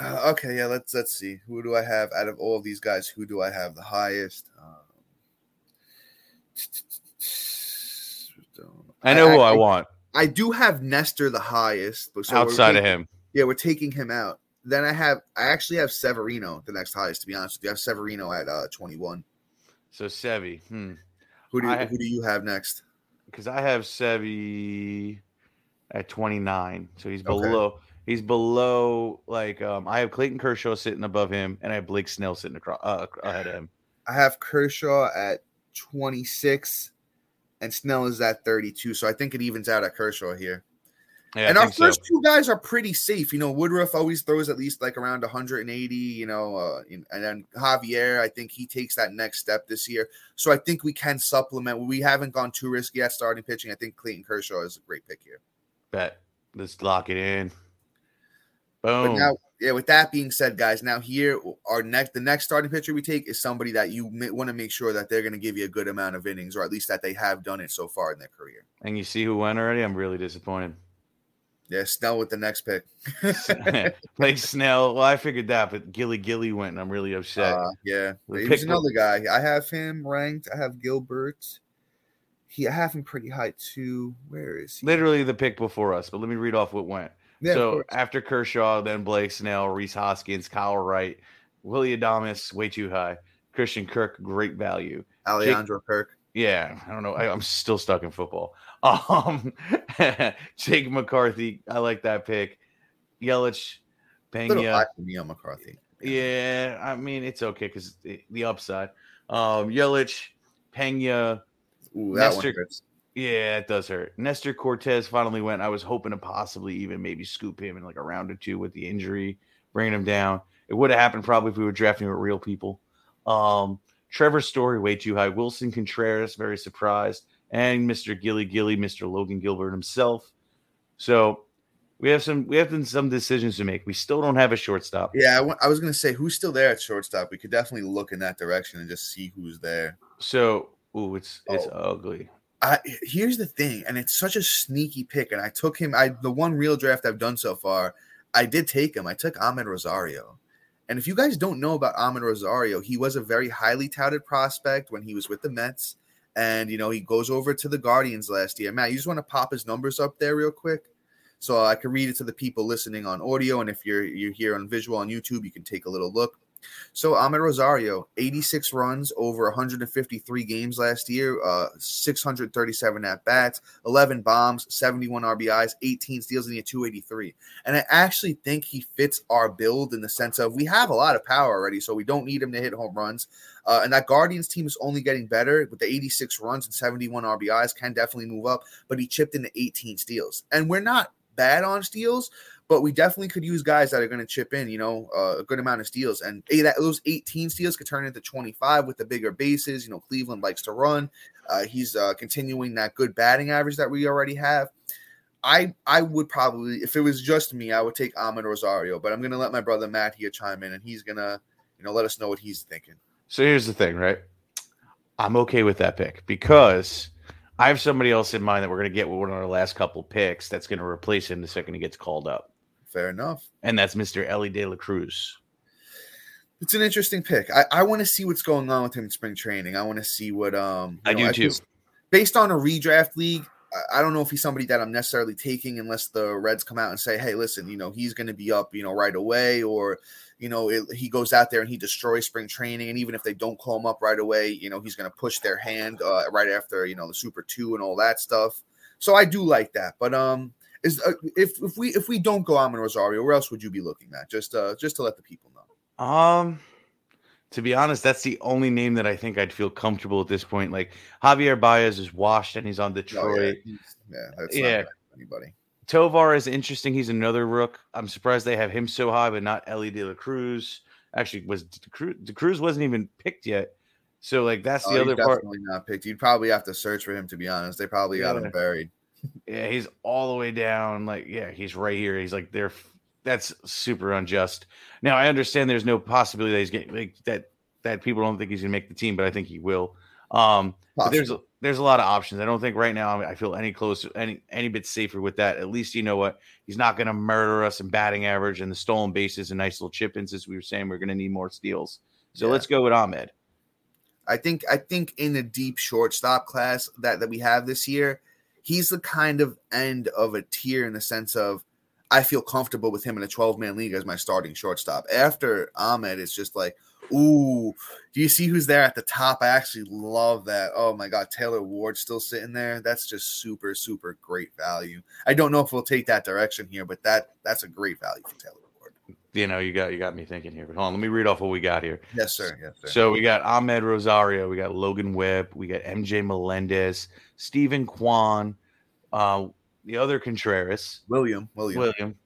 Uh, okay, yeah. Let's let's see. Who do I have out of all of these guys? Who do I have the highest? Um, I know I, who I, I, want. I do have Nestor the highest, so outside taking, of him. Yeah, we're taking him out. Then I have. I actually have Severino the next highest. To be honest with you, I have Severino at uh, 21. So Sevy. Hmm. Who do you, I, who do you have next? Because I have Sevy at 29. So he's below. Okay. He's below like um, I have Clayton Kershaw sitting above him, and I have Blake Snell sitting across uh, ahead of him. I have Kershaw at 26 and Snell is at 32. So I think it evens out at Kershaw here. Yeah, and I our think so. first two guys are pretty safe. You know, Woodruff always throws at least like around 180, you know, uh, and then Javier, I think he takes that next step this year. So I think we can supplement. We haven't gone too risky at starting pitching. I think Clayton Kershaw is a great pick here. Bet. Let's lock it in. But Boom. now, yeah, with that being said, guys, now here our next the next starting pitcher we take is somebody that you want to make sure that they're going to give you a good amount of innings, or at least that they have done it so far in their career. and you see who went already? I'm really disappointed. Yeah, Snell with the next pick. Blake Snell. Well, I figured that, but Gilly Gilly went, and I'm really upset. Uh, yeah, The he's another guy. I have him ranked. I have Gilbert. He, I have him pretty high too. Where is he? Literally the pick before us, but let me read off what went. Yeah, so after Kershaw, then Blake Snell, Rhys Hoskins, Kyle Wright, Willy Adames, way too high. Christian Kirk, great value. Alejandro Kirk. Yeah, I don't know. I, I'm still stuck in football. Um, Jake McCarthy, I like that pick. Yelich, Pena. high for me on McCarthy. Yeah, I mean it's okay because the upside. Um, Yelich, Pena. Ooh, Nestor-. Yeah, it does hurt. Nestor Cortes finally went. I was hoping to possibly even maybe scoop him in like a round or two with the injury, bringing him down. It would have happened probably if we were drafting with real people. Um, Trevor Story way too high. Willson Contreras very surprised, and Mr. Gilly Gilly, Mr. Logan Gilbert himself. So we have some we have some decisions to make. We still don't have a shortstop. Yeah, I was gonna say who's still there at shortstop. We could definitely look in that direction and just see who's there. So ooh, it's it's Oh. ugly. I here's the thing, and it's such a sneaky pick. And I took him. I the one real draft I've done so far. I did take him. I took Amed Rosario. And if you guys don't know about Amed Rosario, he was a very highly touted prospect when he was with the Mets. And you know, he goes over to the Guardians last year. Matt, you just want to pop his numbers up there real quick? So I can read it to the people listening on audio. And if you're you're here on visual on YouTube, you can take a little look. So Amed Rosario, 86 runs over 153 games last year, uh, 637 at bats, 11 bombs, 71 RBIs, 18 steals, and he had 283. And I actually think he fits our build in the sense of we have a lot of power already, so we don't need him to hit home runs. Uh, and that Guardians team is only getting better with the 86 runs and 71 RBIs, can definitely move up, but he chipped into 18 steals. And we're not bad on steals, but we definitely could use guys that are going to chip in, you know, uh, a good amount of steals. And eight, that, those 18 steals could turn into 25 with the bigger bases. You know, Cleveland likes to run. Uh, he's uh, continuing that good batting average that we already have. I I would probably, if it was just me, I would take Amed Rosario. But I'm going to let my brother Matt here chime in, and he's going to, you know, let us know what he's thinking. So here's the thing, right? I'm okay with that pick because I have somebody else in mind that we're going to get with one of our last couple picks that's going to replace him the second he gets called up, Fair enough. and that's Mr. Elly De La Cruz. It's an interesting pick. I, I want to see what's going on with him in spring training. I want to see what um I know, do too. just- based on a redraft league, I- I don't know if he's somebody that I'm necessarily taking unless the Reds come out and say, "Hey, listen, you know, he's going to be up, you know, right away," or you know, it, he goes out there and he destroys spring training, and even if they don't call him up right away, you know, he's going to push their hand uh, right after you know the Super Two and all that stuff. So I do like that, but um, is uh, if if we if we don't go Amed Rosario, where else would you be looking at? Just uh, just to let the people know. Um, to be honest, that's the only name that I think I'd feel comfortable at this point. Like Javier Baez is washed and he's on Oh, yeah, Detroit. yeah, that's Yeah. not anybody. Tovar is interesting. He's another rook. I'm surprised they have him so high, but not Elly De La Cruz. Actually, was De Cruz, De Cruz wasn't even picked yet. So like that's Oh, the he's other part. definitely not picked. You'd probably have to search for him to be honest. They probably got Yeah. him buried. Yeah, he's all the way down. Like, yeah, he's right here. He's like there. That's super unjust. Now I understand there's no possibility that he's getting like that. That people don't think he's gonna make the team, but I think he will. Um, but there's a, there's a lot of options. I don't think right now I feel any closer, any any bit safer with that. At least you know what he's not going to murder us in batting average and the stolen bases and nice little chip ins. As we were saying, we're going to need more steals. So Yeah. let's go with Amed. I think I think in the deep shortstop class that that we have this year, he's the kind of end of a tier in the sense of I feel comfortable with him in a 12 man league as my starting shortstop. After Amed, it's just like, Ooh, do you see who's there at the top? I actually love that. Oh my god, Taylor Ward still sitting there. That's just super, super great value. I don't know if we'll take that direction here, but that that's a great value for Taylor. You know, you got you got me thinking here. But hold on, let me read off what we got here. Yes, sir. Yes, sir. So we got Amed Rosario, we got Logan Webb, we got MJ Melendez, Steven Kwan, uh, the other Contreras, William. William. William.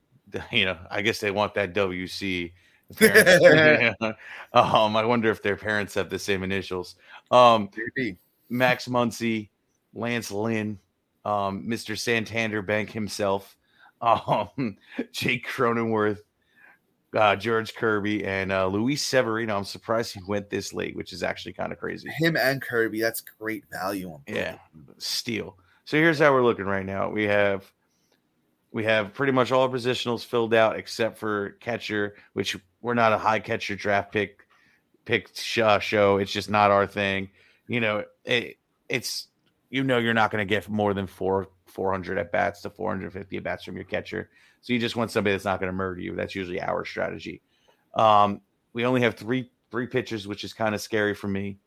You know, I guess they want that WC. um, I wonder if their parents have the same initials. Um. Max Muncy, Lance Lynn, um, Mr. Santander Bank himself, um, Jake Cronenworth, uh, George Kirby, and uh, Luis Severino. I'm surprised he went this late, which is actually kind of crazy. Him and Kirby. That's great value on. Yeah, steal. So here's how we're looking right now. We have we have pretty much all positionals filled out except for catcher, which we're not a high catcher draft pick pick sh- show. It's just not our thing. You know, it, it's you know you're not going to get more than four 400 at bats to 450 at bats from your catcher. So you just want somebody that's not going to murder you. That's usually our strategy. Um, we only have three three pitchers, which is kind of scary for me.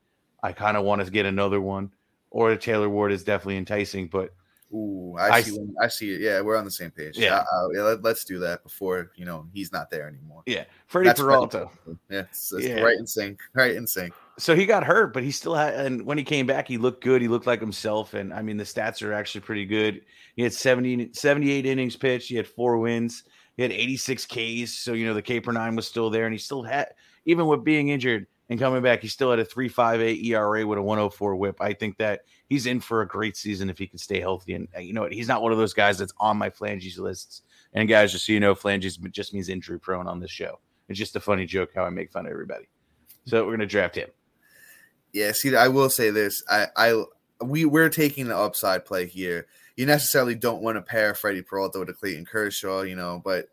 I kind of want to get another one, or Taylor Ward is definitely enticing, but Ooh, I, I see. I see it. Yeah, we're on the same page. Yeah. Uh, yeah let, us do that before you know he's not there anymore. yeah, Freddie That's Freddie Peralta. Yeah, it's, it's Yeah. right in sync. Right in sync. so he got hurt, but he still had. And when he came back, he looked good. He looked like himself. And I mean, the stats are actually pretty good. He had 70, 78 innings pitched. He had four wins. He had 86 Ks. So, you know, the K per nine was still there. And he still had, even with being injured and coming back, he still had a 3.58 ERA with a 104 whip. I think that he's in for a great season if he can stay healthy. And, uh, you know, what? he's not one of those guys that's on my flanges lists. And guys, just so you know, flanges just means injury prone on this show. It's just a funny joke how I make fun of everybody. So we're going to draft him. Yeah, see, I will say this. I, I, we we're taking the upside play here. You necessarily don't want to pair Freddie Peralta with a Clayton Kershaw, you know, but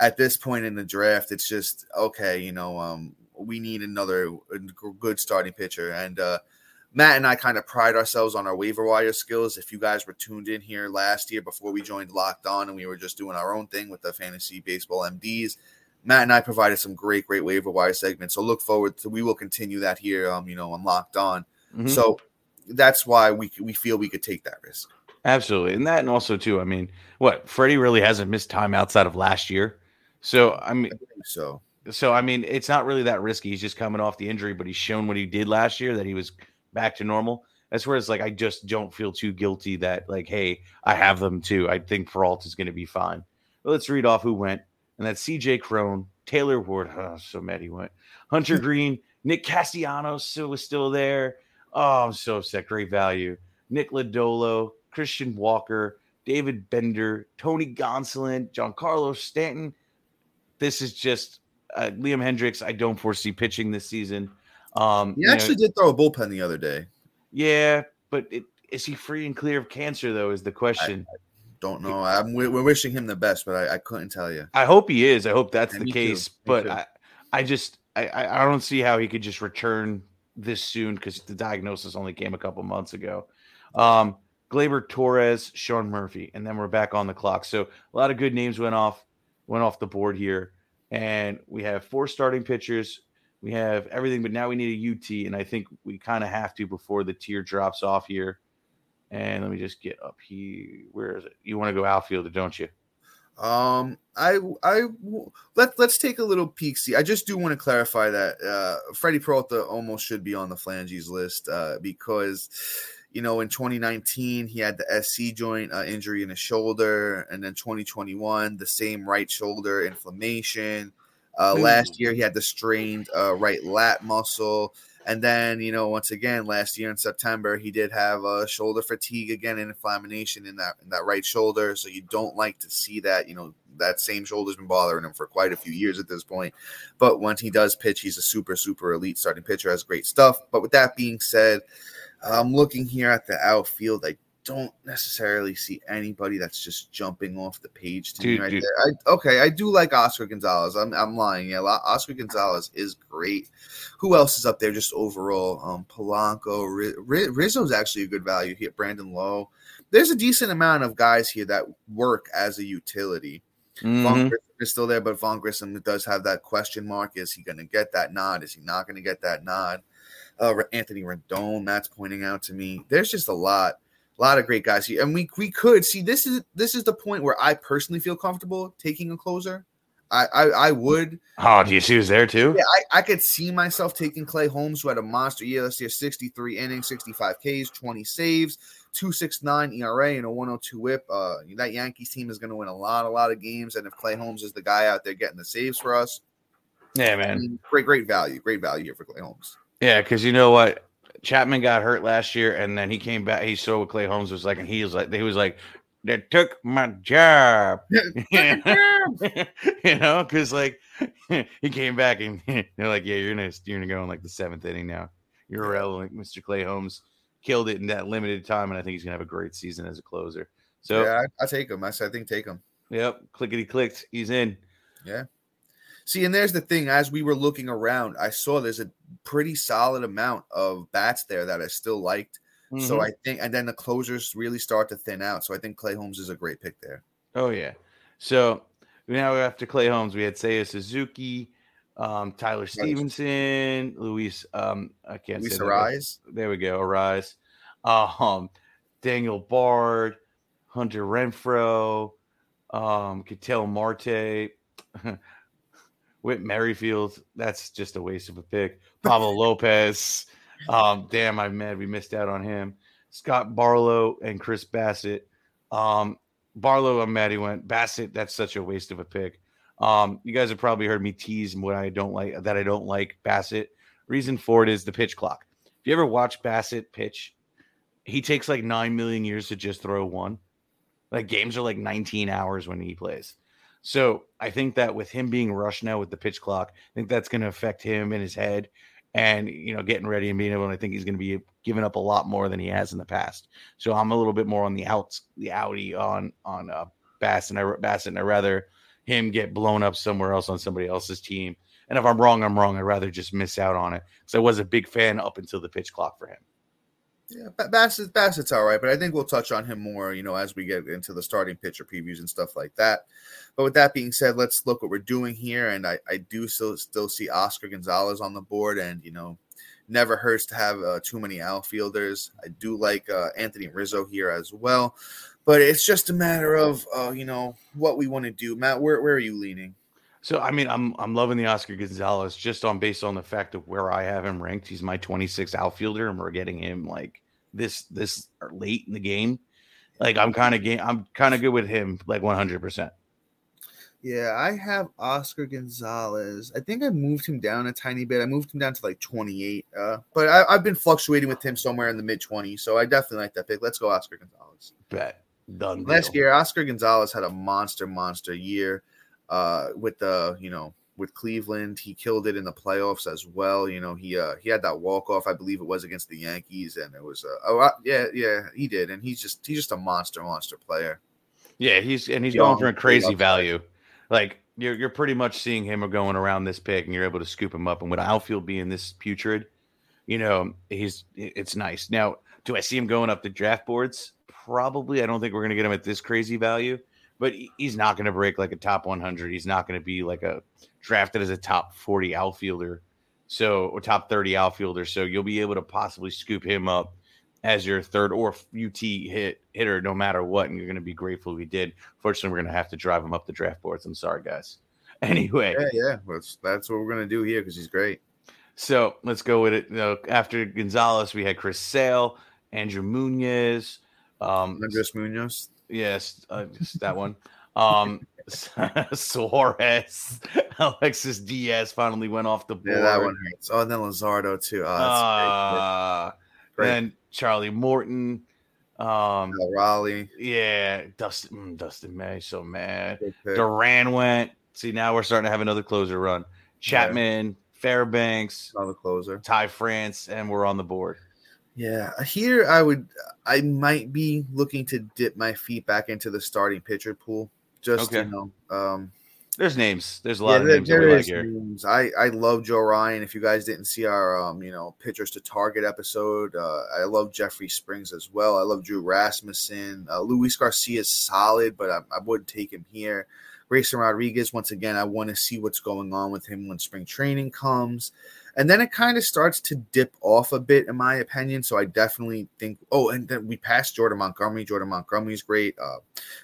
at this point in the draft, it's just okay. You know, um, we need another good starting pitcher, and uh, Matt and I kind of pride ourselves on our waiver wire skills. If you guys were tuned in here last year before we joined Locked On, and we were just doing our own thing with the fantasy baseball MDs, Matt and I provided some great, great waiver wire segments. So look forward to we will continue that here. Um, you know, on Locked On. Mhm. So that's why we we feel we could take that risk. Absolutely. And that, and also, too, I mean, what? Freddie really hasn't missed time outside of last year. So, I mean, So so, I mean, it's not really that risky. He's just coming off the injury, but he's shown what he did last year that he was back to normal. That's where it's like, I just don't feel too guilty that, like, hey, I have them too. I think Peralta is going to be fine. But let's read off who went. And that's CJ Cron, Taylor Ward. Oh, so mad he went. Hunter Greene, Nick Castellanos still was still there. Oh, I'm so upset. Great value. Nick Lodolo, Christian Walker, David Bednar, Tony Gonsolin, Giancarlo Stanton. This is just uh, Liam Hendriks. I don't foresee pitching this season. Um, he you know, actually did throw a bullpen the other day. yeah, but it, is he free and clear of cancer though? Is the question. Don't know. I'm we- we're wishing him the best, but I, I couldn't tell you. I, hope he is. I hope that's Yeah, the case. But too. I, I just I, I I don't see how he could just return this soon because the diagnosis only came a couple months ago. Um, Gleyber Torres, Sean Murphy, and then we're back on the clock. So a lot of good names went off went off the board here, and we have four starting pitchers. We have everything, but now we need a UT, and I think we kind of have to before the tier drops off here. And let me just get up here. Where is it? You want to go outfielder, don't you? Um, I I let let's take a little peek. See, I just do want to clarify that uh, Freddie Peralta almost should be on the flanges list uh, because you know in 2019 he had the SC joint uh, injury in his shoulder, and then 2021 the same right shoulder inflammation. Uh, last year he had the strained uh, right lat muscle. And then, you know, once again, last year in September, he did have a shoulder fatigue again and inflammation in that in that right shoulder. So you don't like to see that. You know, that same shoulder's been bothering him for quite a few years at this point. But when he does pitch, he's a super, super elite starting pitcher, has great stuff. But with that being said, I'm looking here at the outfield. I don't necessarily see anybody that's just jumping off the page to Dude, me right dude. there. I, okay, I do like Oscar Gonzalez. I'm, I'm lying. Yeah, Oscar Gonzalez is great. Who else is up there just overall? Um, Polanco, Ri- Rizzo's actually a good value here. Brandon Lowe. There's a decent amount of guys here that work as a utility. Vaughn Mhm. Grissom is still there, but Vaughn Grissom does have that question mark. Is he going to get that nod? Is he not going to get that nod? Uh, Anthony Rendon, Matt's pointing out to me. There's just a lot, a lot of great guys here, and we we could see this is this is the point where I personally feel comfortable taking a closer. I I, I would. Oh, do you see who's there too? Yeah, I, I could see myself taking Clay Holmes, who had a monster year last year 63 innings, 65 Ks, 20 saves, 269 ERA, and a 102 whip. Uh, that Yankees team is going to win a lot, a lot of games. And if Clay Holmes is the guy out there getting the saves for us, Yeah, I man. mean, great, great value. Great value here for Clay Holmes. Yeah, because you know what? Chapman got hurt last year, and then he came back. He saw what Clay Holmes was like, and he was like, he was like, "They took my job," you know, because like he came back and they're like, "Yeah, you're gonna you're gonna go in like the seventh inning now. You're relevant." Mr. Clay Holmes killed it in that limited time, and I think he's gonna have a great season as a closer. So, yeah, I, I take him. I think take him. yep, clickety clicked, he's in. Yeah. See, and there's the thing. As we were looking around, I saw there's a pretty solid amount of bats there that I still liked. So Mhm. I think, and then the closers really start to thin out. So I think Clay Holmes is a great pick there. Oh yeah. So now after Clay Holmes, we had Seiya Suzuki, um, Tyler Stephenson, Luis. Um, I can't Luis say. Arraez. There we go. Arraez. Um, Daniel Bard, Hunter Renfroe, um, Ketel Marte, Whit Merrifield. That's just a waste of a pick. Pablo Lopez. Um, damn, I'm mad we missed out on him. Scott Barlow and Chris Bassitt. Um, Barlow, I'm mad he went. Bassitt, that's such a waste of a pick. Um, you guys have probably heard me tease what I don't like that I don't like Bassitt. Reason for it is the pitch clock. If you ever watch Bassitt pitch, he takes like nine million years to just throw one. Like games are like 19 hours when he plays. So I think that with him being rushed now with the pitch clock, I think that's going to affect him in his head and you know getting ready and being able. And I think he's going to be giving up a lot more than he has in the past. So I'm a little bit more on the outs, the outie on on uh. And I Bassitt, and I rather him get blown up somewhere else on somebody else's team. And if I'm wrong, I'm wrong. I'd rather just miss out on it because I was a big fan up until the pitch clock for him. Yeah, Ba- Bassitt, Bassitt's all right, but I think we'll touch on him more, you know, as we get into the starting pitcher previews and stuff like that. But with that being said, let's look what we're doing here, and I, I do still still see Oscar Gonzalez on the board, and you know, never hurts to have uh, too many outfielders. I do like uh, Anthony Rizzo here as well, but it's just a matter of uh, you know what we want to do. Matt, where where are you leaning? So I mean, I'm I'm loving the Oscar Gonzalez just on based on the fact of where I have him ranked. He's my 26th outfielder, and we're getting him like this this late in the game. Like I'm kind of game. I'm kind of good with him, like 100. percent Yeah, I have Oscar Gonzalez. I think I moved him down a tiny bit. I moved him down to like 28. Uh, but I, I've been fluctuating with him somewhere in the mid 20s. So I definitely like that pick. Let's go, Oscar Gonzalez. Bet done. Last deal. year, Oscar Gonzalez had a monster, monster year uh, with the, you know, with Cleveland. He killed it in the playoffs as well. You know, he uh, he had that walk off, I believe it was against the Yankees, and it was uh, oh uh, yeah yeah he did, and he's just he's just a monster, monster player. Yeah, he's and he's Young, going for a crazy value. Like you're you're pretty much seeing him going around this pick, and you're able to scoop him up. And with outfield being this putrid, you know he's it's nice. Now, do I see him going up the draft boards? Probably. I don't think we're going to get him at this crazy value, but he's not going to break like a top 100. He's not going to be like a drafted as a top 40 outfielder, so or top 30 outfielder. So you'll be able to possibly scoop him up as your third or UT hit hitter, no matter what, and you're going to be grateful we did. Fortunately, we're going to have to drive him up the draft boards. I'm sorry, guys. Anyway, Yeah, yeah, that's that's what we're gonna do here because he's great. so let's go with it. You know, after Gonzalez, we had Chris Sale, Andrew Munoz. Um, Andres Munoz. yes, uh, just that one. Um, Suarez, Alexis Diaz finally went off the board. Yeah, that one hurts. Oh, and then Luzardo too. Oh, that's Uh, great. then Charlie Morton. Um, great. Cal Raleigh. yeah, Dustin, mm, Dustin May, so mad. Good. Duran went. See, now we're starting to have another closer run. Chapman, Fairbanks, Another closer. Ty France, and we're on the board. Yeah, here I would, I might be looking to dip my feet back into the starting pitcher pool. Just Okay. you know, um, There's names. There's a lot of there- names there names. I I love Joe Ryan. If you guys didn't see our um you know pitchers to target episode, uh, I love Jeffrey Springs as well. I love Drew Rasmussen. Uh, Luis Garcia is solid, but I, I wouldn't take him here. Grayson Rodriguez, once again, I want to see what's going on with him when spring training comes. And then it kind of starts to dip off a bit, in my opinion. So I definitely think. Oh, and then we passed Jordan Montgomery. Jordan Montgomery's great. Uh,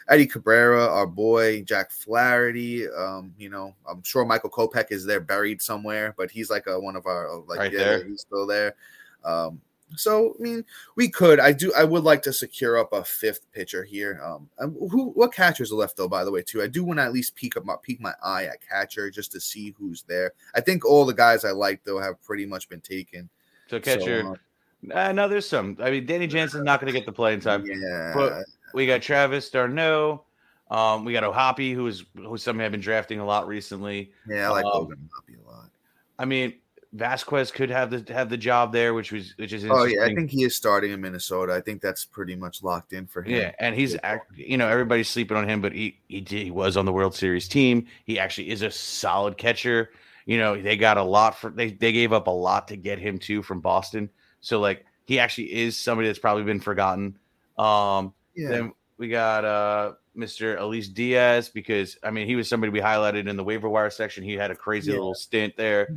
Eddie Cabrera, our boy Jack Flaherty. Um, you know, I'm sure Michael Kopech is there buried somewhere, but he's like a, one of our uh, like Right yeah, there. he's still there. Um, so I mean, we could. I do. I would like to secure up a fifth pitcher here. Um, who? What catchers are left though? By the way, too. I do want to at least peek up my peek my eye at catcher just to see who's there. I think all the guys I like though have pretty much been taken. So catcher. So, uh, no, there's some. I mean, Danny Jansen's not going to get the playing time. yeah. But- We got Travis d'Arnaud. Um, we got O'Hoppe, who is who's who some have been drafting a lot recently. yeah, I like um, Logan Hoppy a lot. I mean, Vázquez could have the have the job there, which was which is Oh yeah, I think he is starting in Minnesota. I think that's pretty much locked in for him. Yeah, and he's act- you know everybody's sleeping on him, but he he did, he was on the World Series team. He actually is a solid catcher. You know they got a lot for they they gave up a lot to get him too from Boston. So like he actually is somebody that's probably been forgotten. Um, yeah. Then we got uh Mr. Elise Diaz because I mean he was somebody we highlighted in the waiver wire section. He had a crazy Yeah. little stint there.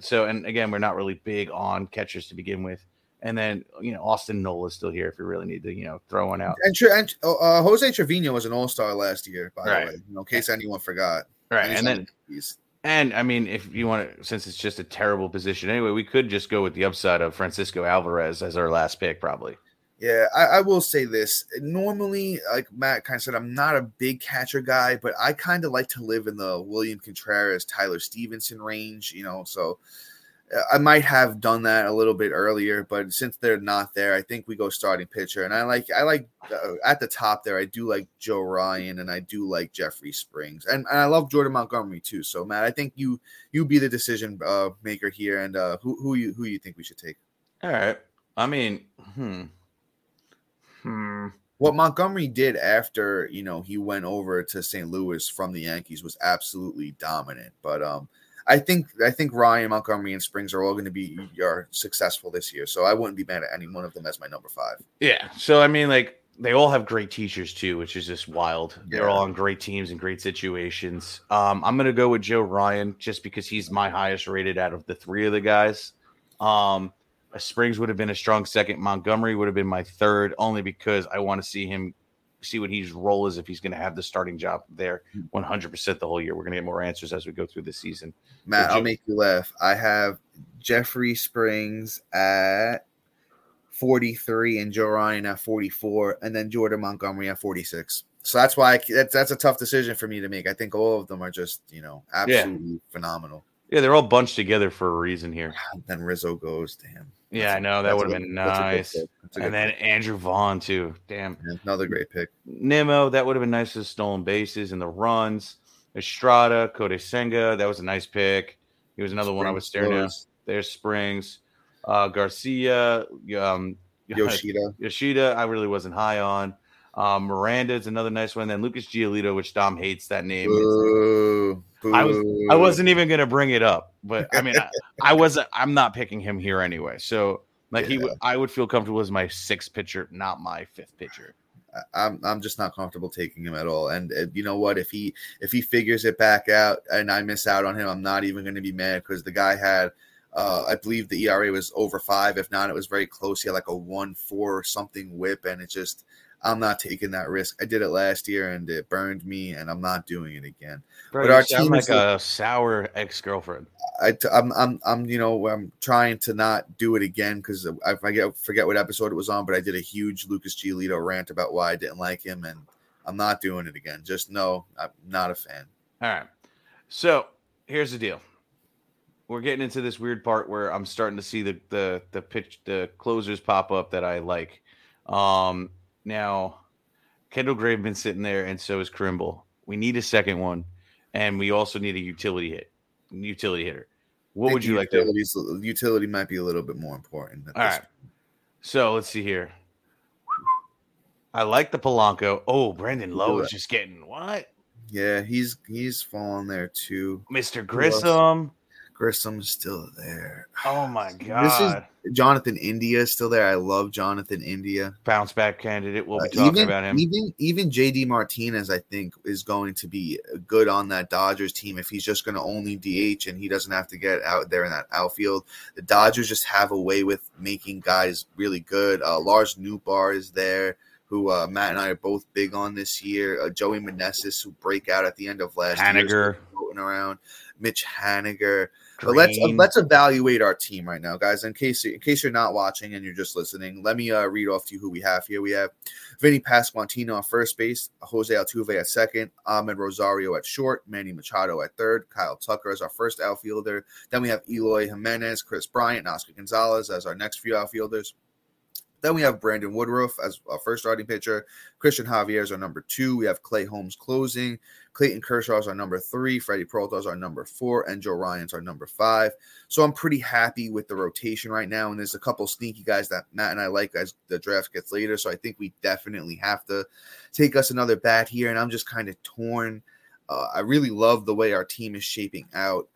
So and again we're not really big on catchers to begin with. And then you know Austin Nola is still here if you really need to you know throw one out. And, and uh, uh, Jose Trevino was an All Star last year, by Right. the way. You know, in case anyone forgot. Right, he's and then the And I mean, if you want to, since it's just a terrible position anyway, we could just go with the upside of Francisco Alvarez as our last pick, probably. Yeah, I, I will say this. Normally, like Matt kind of said, I'm not a big catcher guy, but I kind of like to live in the William Contreras, Tyler Stephenson range, you know. So uh, I might have done that a little bit earlier, but since they're not there, I think we go starting pitcher. And I like, I like uh, at the top there, I do like Joe Ryan and I do like Jeffrey Springs, and, and I love Jordan Montgomery too. So Matt, I think you you be the decision uh, maker here, and uh, who who you who you think we should take. All right. I mean, hmm. Hmm. what Montgomery did after you know he went over to St. Louis from the Yankees was absolutely dominant. But um, I think I think Ryan Montgomery and Springs are all going to be are successful this year. So I wouldn't be mad at any one of them as my number five. Yeah. So, I mean, like, they all have great teachers too, which is just wild. They're all on great teams and great situations. Um, I'm going to go with Joe Ryan just because he's my highest rated out of the three of the guys. Um, Uh, Springs would have been a strong second. Montgomery would have been my third, only because I want to see him see what his role is if he's going to have the starting job there hmm. 100% the whole year. We're going to get more answers as we go through the season. Matt, I'll make you laugh. I have Jeffrey Springs at 43 and Joe Ryan at 44, and then Jordan Montgomery at 46. So that's why I, that's that's a tough decision for me to make. I think all of them are just you know absolutely phenomenal. Yeah, they're all bunched together for a reason here. Then Rizzo goes to him. Yeah, I know that would have been that's nice. That's And then pick. Andrew Vaughn too. Damn. Yeah, another great pick. Nimmo, that would have been nice with stolen bases and the runs. Estrada, Kodai Senga, that was a nice pick. He was another one I was staring at. There's Springs. Uh, Garcia, um, Yoshida. Yoshida, I really wasn't high on. Um, Miranda is another nice one. Then Lucas Giolito, which Dom hates that name. I was I wasn't even gonna bring it up, but I mean, I, I wasn't. I'm not picking him here anyway. So like he, would, I would feel comfortable as my sixth pitcher, not my fifth pitcher. I'm I'm just not comfortable taking him at all. And uh, you know what? If he if he figures it back out and I miss out on him, I'm not even going to be mad because the guy had, uh, I believe the ERA was over five. If not, it was very close. He had like a one four something whip, and it just I'm not taking that risk. I did it last year and it burned me, and I'm not doing it again. Bro, But our sound team like a sour ex girlfriend. I, t- I'm, I'm, I'm, you know, I'm trying to not do it again because I forget, forget what episode it was on, but I did a huge Lucas Giolito rant about why I didn't like him, and I'm not doing it again. Just no, I'm not a fan. All right. So here's the deal. We're getting into this weird part where I'm starting to see the the the pitch the closers pop up that I like. Um now Kendall Gray been sitting there and so is Kimbrel. We need a second one, and we also need a utility hit, utility hitter. What would you like to? Utility might be a little bit more important. All So let's see here. I like the Polanco. Oh, Brandon Lowe is just getting what? Yeah, he's he's falling there too. Mr. Grissom. Grissom's still there. Oh my god. This is Jonathan India is still there. I love Jonathan India. Bounce back candidate. We'll be Uh, talking even, about him. Even even JD Martinez, I think, is going to be good on that Dodgers team if he's just going to only DH and he doesn't have to get out there in that outfield. The Dodgers just have a way with making guys really good. Uh, Lars Nootbaar is there, who uh, Matt and I are both big on this year. Uh, Joey Meneses, who break out at the end of last year, Haniger. is floating around. Mitch Haniger. But let's uh, let's evaluate our team right now, guys. In case in case you're not watching and you're just listening, let me uh, read off to you who we have here. We have Vinny Pasquantino on first base, Jose Altuve at second, Ahmed Rosario at short, Manny Machado at third, Kyle Tucker as our first outfielder. Then we have Eloy Jimenez, Chris Bryant, and Oscar Gonzalez as our next few outfielders. Then we have Brandon Woodruff as our first starting pitcher. Christian Javier is our number two. We have Clay Holmes closing. Clayton Kershaw is our number three. Freddie Peralta is our number four. And Joe Ryan's our number five. So I'm pretty happy with the rotation right now. And there's a couple sneaky guys that Matt and I like as the draft gets later. So I think we definitely have to take us another bat here. And I'm just kind of torn. Uh, I really love the way our team is shaping out.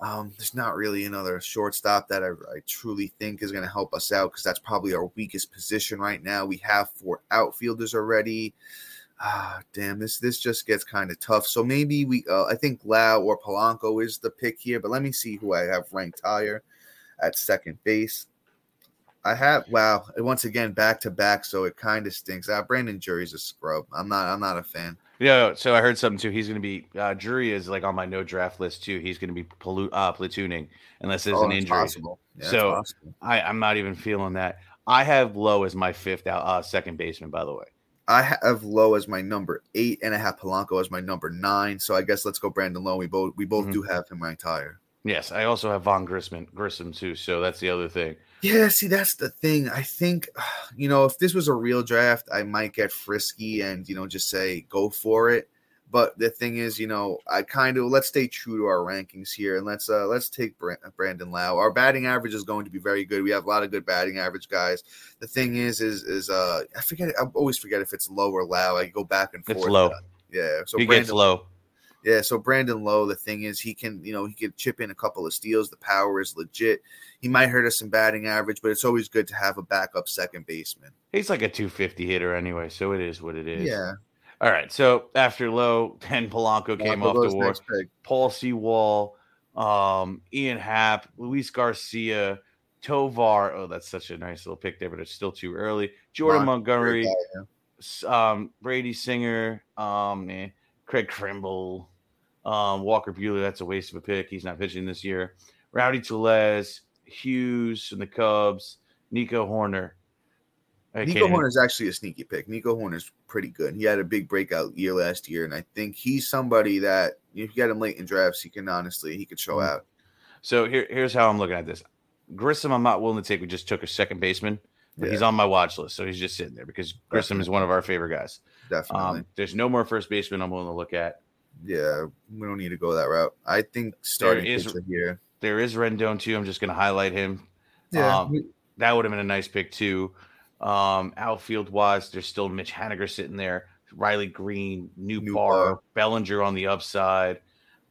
Um, there's not really another shortstop that I, I truly think is going to help us out because that's probably our weakest position right now. We have four outfielders already. Ah, damn, this this just gets kind of tough. So maybe we, uh, I think Lau or Polanco is the pick here, but let me see who I have ranked higher at second base. I have wow, once again back to back, so it kind of stinks. Uh, Brandon Drury's a scrub. I'm not. I'm not a fan. Yeah, so I heard something too. He's going to be uh, jury is like on my no draft list too. He's going to be polu- uh, platooning unless there's Oh, an injury. possible. Yeah, So- possible. I, I'm not even feeling that. I have Lowe as my fifth out uh, second baseman. By the way, I have Lowe as my number eight, and I have Polanco as my number nine. So I guess let's go Brandon Lowe. We both we both Mhm. do have him ranked higher. yes, I also have Vaughn Grissom Grissom too. So that's the other thing. Yeah, see, that's the thing. I think, you know, if this was a real draft, I might get frisky and, you know, just say go for it. But the thing is, you know, I kind of let's stay true to our rankings here and let's uh let's take Brandon Lau. Our batting average is going to be very good. We have a lot of good batting average guys. The thing is, is is uh I forget I always forget if it's low or Lau. I go back and forth. It's low. Yeah. So he Brandon gets low. Yeah, so Brandon Lowe, the thing is, he can, you know, he could chip in a couple of steals. The power is legit. He might hurt us in batting average, but it's always good to have a backup second baseman. He's like a 250 hitter anyway, so it is what it is. Yeah, All right. So after Lowe, then Polanco came off the war. Paul Sewald, um, Ian Happ, Luis Garcia, Tovar. Oh, that's such a nice little pick there, but it's still too early. Jordan Mon- Montgomery, guy, s- um, Brady Singer, um, eh, Craig Kimbrel, um, Walker Buehler. That's a waste of a pick. He's not pitching this year. Rowdy Tellez, Hughes from the Cubs, Nico Hoerner. I Nico Hoerner is actually a sneaky pick. Nico Hoerner's pretty good. He had a big breakout year last year, and I think he's somebody that if you get him late in drafts, he can honestly he could show Mhm. out. So here, here's how I'm looking at this. Grissom, I'm not willing to take. We just took a second baseman, but he's on my watch list, so he's just sitting there because Grissom is one of our favorite guys. Definitely. Um, there's no more first baseman I'm willing to look at. yeah, we don't need to go that route. I think starting is- pitcher here. There is Rendon too. I'm just going to highlight him. Yeah, Um, That would have been a nice pick too. Um, outfield wise, there's still Mitch Haniger sitting there, Riley Greene, New New Bar, Bar. Bellinger on the upside.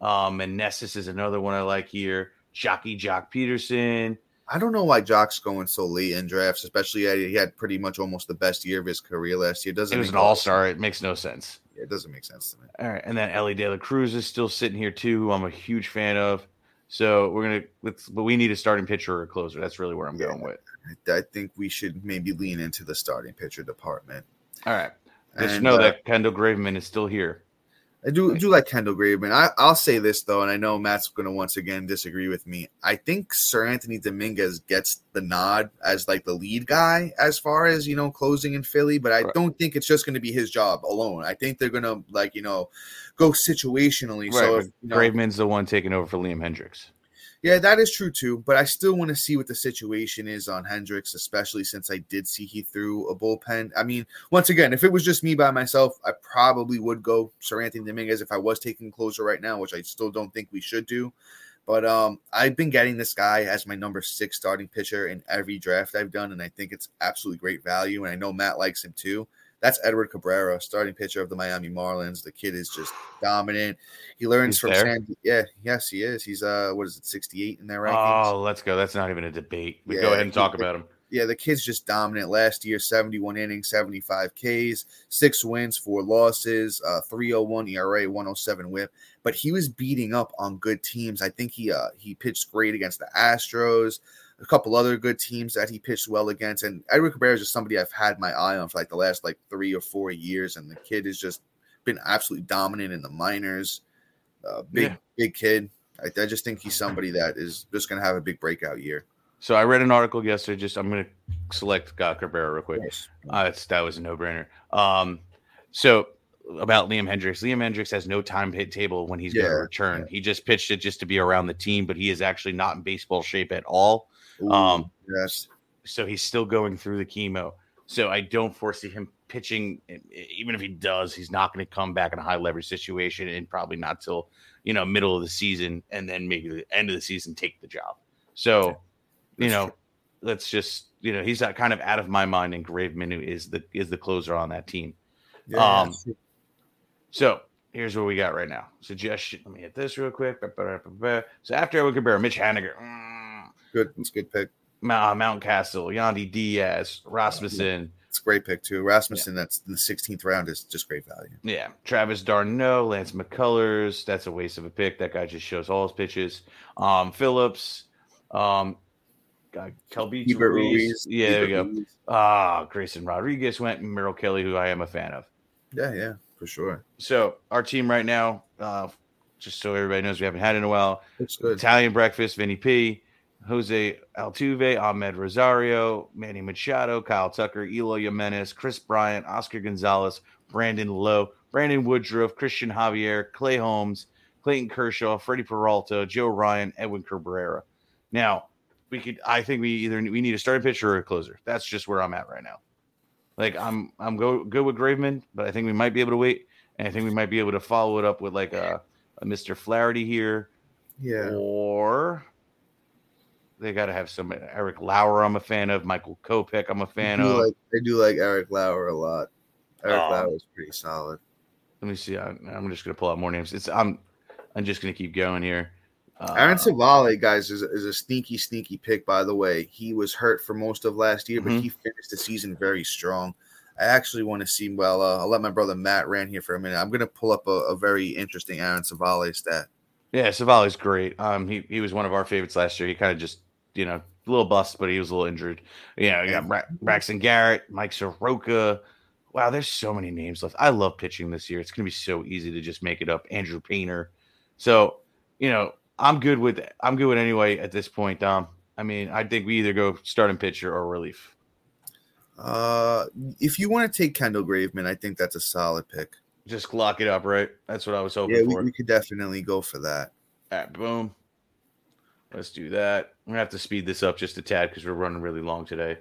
Um, and Nessus is another one I like here. Jockey Joc Pederson. I don't know why Joc's going so late in drafts, especially he had pretty much almost the best year of his career last year. Doesn't It was an all star? It makes no sense. Yeah, it doesn't make sense to me. All right, and then Elly De La Cruz is still sitting here too, who I'm a huge fan of. So we're gonna, let's, but we need a starting pitcher or a closer. That's really where I'm going with. I, I think we should maybe lean into the starting pitcher department. All right, just And, know uh, that Kendall Graveman is still here. I do do like Kendall Graveman. I, I'll say this though, and I know Matt's going to once again disagree with me. I think Seranthony Dominguez gets the nod as like the lead guy as far as you know closing in Philly, but I Right. don't think it's just going to be his job alone. I think they're going to like you know go situationally. Right, so if, you know, Graveman's the one taking over for Liam Hendriks. Yeah, that is true too. But I still want to see what the situation is on Hendriks, especially since I did see he threw a bullpen. I mean, once again, if it was just me by myself, I probably would go Seranthony Dominguez if I was taking closer right now, which I still don't think we should do. But um, I've been getting this guy as my number six starting pitcher in every draft I've done, and I think it's absolutely great value. And I know Matt likes him too. That's Edward Cabrera, starting pitcher of the Miami Marlins. The kid is just dominant. He learns He's from there? San. Yeah, yes, he is. He's uh, what is it, sixty eight in their rankings? Oh, let's go. That's not even a debate. We Yeah, go ahead and he- talk about him. yeah, the kid's just dominant. Last year, 71 innings, 75 Ks, six wins, four losses, uh, 301 ERA, 107 whip. But he was beating up on good teams. I think he uh, he pitched great against the Astros, a couple other good teams that he pitched well against. And Edward Cabrera is just somebody I've had my eye on for like the last like three or four years. And the kid has just been absolutely dominant in the minors. Uh, big, Yeah. big kid. I, I just think he's somebody that is just going to have a big breakout year. So I read an article yesterday. Just I'm going to select Scott Cabrera real quick. Uh, that was a no brainer. Um, so about Liam Hendriks, Liam Hendriks has no time hit table when he's going to return. He just pitched it just to be around the team, but he is actually not in baseball shape at all. Ooh, Um, yes. So he's still going through the chemo. So I don't foresee him pitching. Even if he does, he's not going to come back in a high leverage situation, and probably not till you know middle of the season, and then maybe the end of the season take the job. So you know, let's just you know he's uh, kind of out of my mind, and Graveman is the is the closer on that team. Yeah, um. So here's what we got right now. Suggestion. Let me hit this real quick. So after Edward Cabrera, Mitch Haniger, mm, good. It's a good pick. Mount, Mountcastle, Yandy Diaz, Rasmussen. It's a great pick too. Rasmussen, that's in the 16th round, is just great value. Yeah, Travis d'Arnaud, Lance McCullers. That's a waste of a pick. That guy just shows all his pitches. Um, Phillips, um, God, Kelby Ruiz. Ruiz. Yeah, there we go. Ah, Grayson Rodriguez went. Merrill Kelly, who I am a fan of. Yeah, yeah, for sure. So our team right now, uh, just so everybody knows, we haven't had in a while. Looks good. Italian breakfast, Vinny P, Jose Altuve, Amed Rosario, Manny Machado, Kyle Tucker, Eloy Jimenez, Kris Bryant, Oscar Gonzalez, Brandon Lowe, Brandon Woodruff, Cristian Javier, Clay Holmes, Clayton Kershaw, Freddie Peralta, Joe Ryan, Edwin Cabrera. Now, we could I think we either we need a starting pitcher or a closer. That's just where I'm at right now. Like I'm I'm go good with Graveman, but I think we might be able to wait. And I think we might be able to follow it up with like a, a Mr. Flaherty here Yeah. or they got to have some Eric Lauer. I'm a fan of Michael Kopech. I'm a fan I do of. like I do like Eric Lauer a lot. Eric Oh. Lauer is pretty solid. Let me see. I, I'm just gonna pull out more names. It's I'm I'm just gonna keep going here. Uh, Aaron Civale, guys, is, is a sneaky, sneaky pick. By the way, he was hurt for most of last year, but he finished the season very strong. I actually want to see. Well, uh, I'll let my brother Matt ran here for a minute. I'm going to pull up a, a very interesting Aaron Civale stat. yeah, Civale's great. Um, he he was one of our favorites last year. He kind of just you know a little bust, but he was a little injured. Yeah, you got Bra- Braxton Garrett, Mike Soroka. Wow, there's so many names left. I love pitching this year. It's gonna be so easy to just make it up. Andrew Painter. So you know, I'm good with I'm good with anyway at this point, Dom. I mean, I think we either go starting pitcher or relief. Uh, if you want to take Kendall Graveman, I think that's a solid pick. Just lock it up, right? That's what I was hoping Yeah, we, for. we could definitely go for that. All right, boom. Let's do that. I'm gonna have to speed this up just a tad because we're running really long today.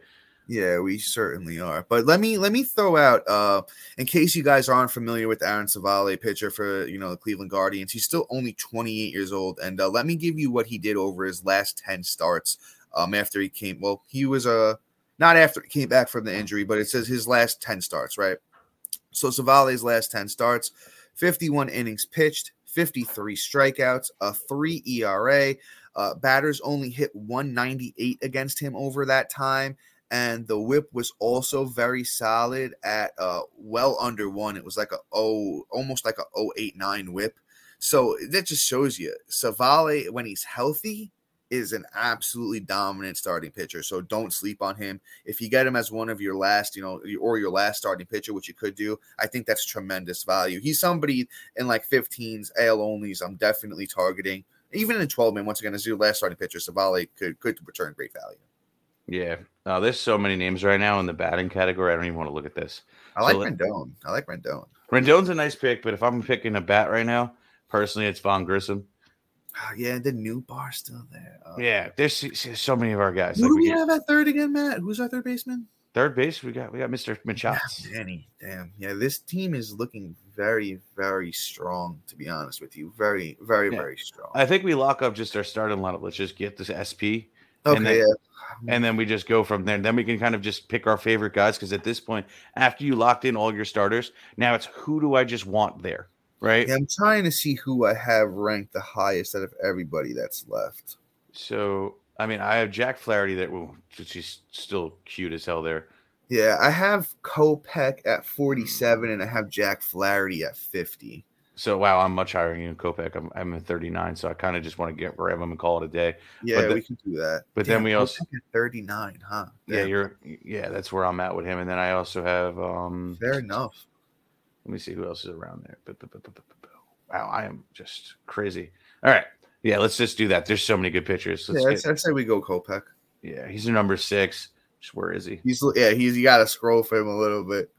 Yeah, we certainly are. But let me let me throw out uh in case you guys aren't familiar with Aaron Civale, pitcher for you know the Cleveland Guardians. He's still only 28 years old, and uh, let me give you what he did over his last 10 starts. Um, after he came, well, he was uh not after he came back from the injury, but it says his last 10 starts, right? So Civale's last 10 starts, 51 innings pitched, 53 strikeouts, a three ERA. Uh, batters only hit 198 against him over that time and the whip was also very solid at uh well under one. It was like a oh almost like a 089 whip. So that just shows you Civale when he's healthy is an absolutely dominant starting pitcher. So don't sleep on him. If you get him as one of your last, you know, or your last starting pitcher, which you could do, I think that's tremendous value. He's somebody in like 15s, AL onlys. I'm definitely targeting. Even in 12 man, once again, as your last starting pitcher, Civale could could return great value. Yeah. Uh, there's so many names right now in the batting category. I don't even want to look at this. I like So Rendon. I like Rendon. Rendon's a nice pick, but if I'm picking a bat right now, personally, it's Vaughn Grissom. Ah, yeah, the Nootbaar still there. Oh. Yeah, there's, there's so many of our guys. Who Like do we we have at third again, Matt? Who's our third baseman? third base, we got we got Mr. Yeah, Machado. Danny. Damn. Yeah, this team is looking very, very strong. To be honest with you, very, very, Yeah. very strong. I think we lock up just our starting lineup. Let's just get this SP. Okay, and then, yeah. and then we just go from there. Then we can kind of just pick our favorite guys because at this point, after you locked in all your starters, now it's who do I just want there, right? Yeah, I'm trying to see who I have ranked the highest out of everybody that's left. So I mean, I have Jack Flaherty that Ooh, she's still cute as hell there. Yeah, I have Kopech at 47 and I have Jack Flaherty at 50. So wow, I'm much higher than you, Kopech. I'm I'm at 39, so I kind of just want to get grab him and call it a day. Yeah, the- we can do that. but then we also- Kopech at 39, huh? Yeah, you're yeah, that's where I'm at with him. And then I also have um fair enough. let me see who else is around there. Wow, I am just crazy. All right. Yeah, let's just do that. There's so many good pitchers. Let's Yeah, get, I'd say we go Kopech. yeah, he's a number six. Where is he? He's yeah, he's you got to scroll for him a little bit.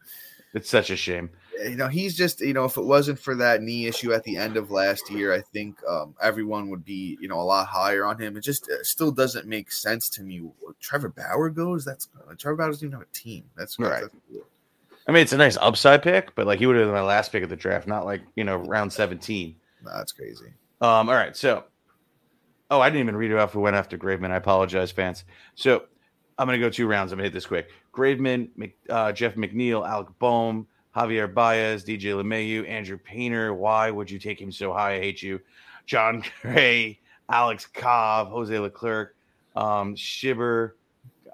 It's such a shame. you know, he's just, you know, if it wasn't for that knee issue at the end of last year, I think um, everyone would be, you know, a lot higher on him. It just uh, still doesn't make sense to me. Trevor Bauer goes, that's uh, Trevor Bauer doesn't even have a team. That's Right. that's- I mean, it's a nice upside pick, but like he would have been my last pick of the draft, not like you know round 17. nah, that's crazy. Um, all right, so oh, I didn't even read it off who went after Graveman. I apologize, fans. So I'm gonna go two rounds. I'm gonna hit this quick. Graveman, Mc, uh, Jeff McNeil, Alec Bohm, Javier Baez, DJ LeMahieu, Andrew Painter. Why would you take him so high? I hate you. John Gray, Alex Cobb, Jose Leclerc, um, Shibber.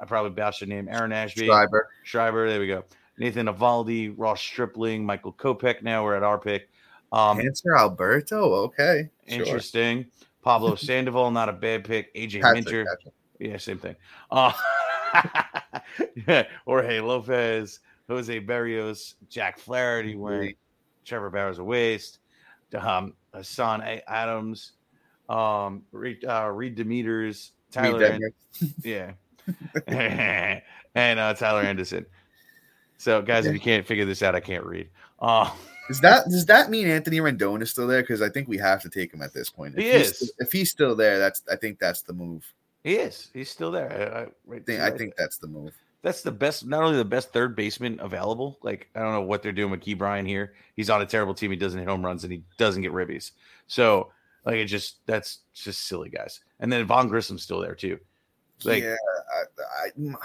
I probably botched the name. Aaron Ashby, Schreiber. Schreiber. There we go. Nathan Eovaldi, Ross Stripling, Michael Kopech. Now we're at our pick. Um, Hanser Alberto. Okay. Sure. Interesting. Pablo Sandoval, not a bad pick. AJ Patrick, Minter. Patrick. Yeah, same thing. Uh, yeah, Jorge Lopez, Jose Berrios, Jack Flaherty went. Trevor Bauer's a waste. Um, Hassan A- Adams, um, Reed, uh, Reed Demeters, Tyler, An- Detmer. yeah, and uh, Tyler Anderson. So, guys, if you can't figure this out, I can't read. Uh, Does that does that mean Anthony Rendon is still there? Because I think we have to take him at this point. If He he's is. if he's still there, that's I think that's the move. He is. He's still there. I, I, right, I think, I think that's the move. that's the best, not only the best third baseman available. Like I don't know what they're doing with Ke'Bryan here. He's on a terrible team. He doesn't hit home runs and he doesn't get ribbies. So like it just that's just silly guys. And then Vaughn Grissom's still there too. Like yeah, I, I,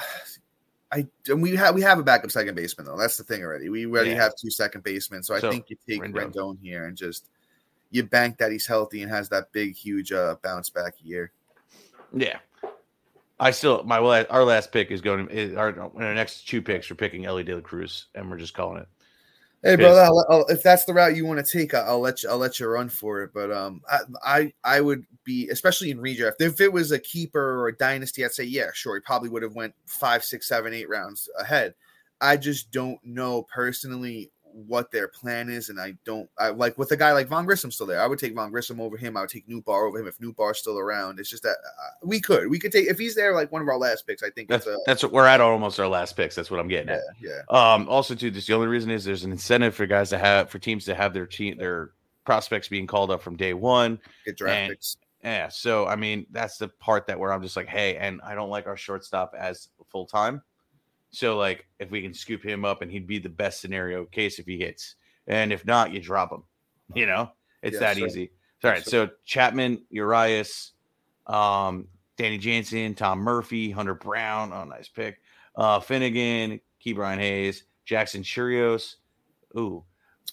I and we have we have a backup second baseman though. That's the thing already. We already Yeah. have two second basemen, so I So, think you take Rendon. Rendon. here and just you bank that he's healthy and has that big, huge uh, bounce back year. Yeah. I still my our last pick is going to our, our next two picks. We're picking Elly De La Cruz and we're just calling it. Hey, brother, I'll, I'll, if that's the route you want to take, I'll, I'll let you. I'll let you run for it. But um, I, I, I would be, especially in redraft, if it was a keeper or a dynasty, I'd say yeah, sure, he probably would have went five, six, seven, eight rounds ahead. I just don't know personally what their plan is, and I don't. I like with a guy like Vaughn Grissom still there. I would take Vaughn Grissom over him. I would take Nootbaar over him if Nootbaar's still around. It's just that uh, we could, we could take if he's there, like one of our last picks. I think That's it's a that's what we're at almost our last picks. That's what I'm getting yeah, at. yeah. Um, also, too, this the only reason is there's an incentive for guys to have for teams to have their team their prospects being called up from day one. Get draft And- picks. Yeah, so I mean that's the part that where I'm just like, hey, and I don't like our shortstop as full time. So like, if we can scoop him up, and he'd be the best scenario case if he hits, and if not, you drop him. You know, it's that easy. All right, so Chapman, Urias, um, Danny Jansen, Tom Murphy, Hunter Brown. Oh, nice pick. Uh, Finnegan, Ke'Bryan Hayes, Jackson Churios. Ooh,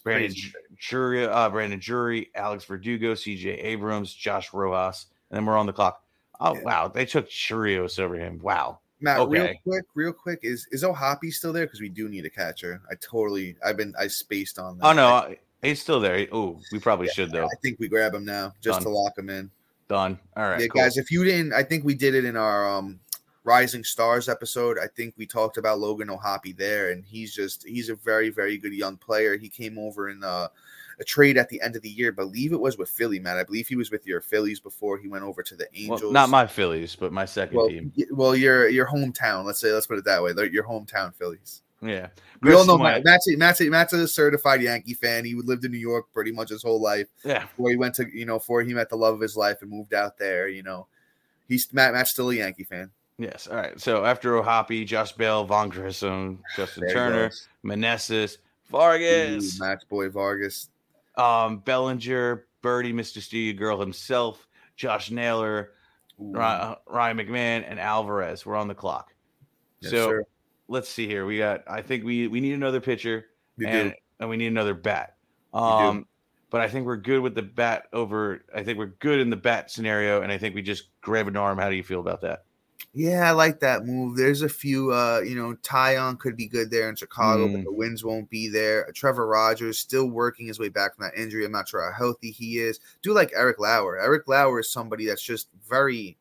Brandon. Drury, uh, Brandon Drury, Alex Verdugo, CJ Abrams, Josh Rojas, and then we're on the clock. Oh Yeah. wow, they took Churios over him. Wow. Matt, real quick, real quick, is is O'Hoppe still there? Because we do need a catcher. I totally, I've been, I spaced on that. Oh no, I, he's still there. Oh, we probably should though. I think we grab him now just Done. to lock him in. Done. All right, yeah, cool. guys, if you didn't, I think we did it in our um Rising Stars episode. I think we talked about Logan O'Hoppe there, and he's just he's a very very good young player. He came over in uh, a trade at the end of the year. I believe it was with Philly, man. I believe he was with your Phillies before he went over to the Well, Angels. not my Phillies, but my second well, team. y- well, your your hometown. Let's say, let's put it that way. Your hometown Phillies. Yeah, We all know Matt, Matt's, a- Matt's, a- Matt's a certified Yankee fan. He lived in New York pretty much his whole life. Yeah, Before he went to, you know, before he met the love of his life and moved out there, you know, he's Matt. Matt's still a Yankee fan. yes. All right. So after O'Hoppe, Josh Bell, Vaughn Grissom, Justin Turner, goes. Meneses, Ooh, Vargas, Matt's boy Vargas. Um, Bellinger, Berti, Mr. Studio Girl himself, Josh Naylor, Ooh. Ryan McMahon, and Alvarez. We're on the clock. Yes, so sir. let's see here. We got. I think we we need another pitcher and and we need another bat. Um, but I think we're good with the bat over. I think we're good in the bat scenario, and I think we just grab an arm. How do you feel about that? Yeah, I like that move. There's a few, uh, you know, Taillon could be good there in Chicago, but Mm. the wins won't be there. Trevor Rogers still working his way back from that injury. I'm not sure how healthy he is. Do like Eric Lauer. Eric Lauer is somebody that's just very,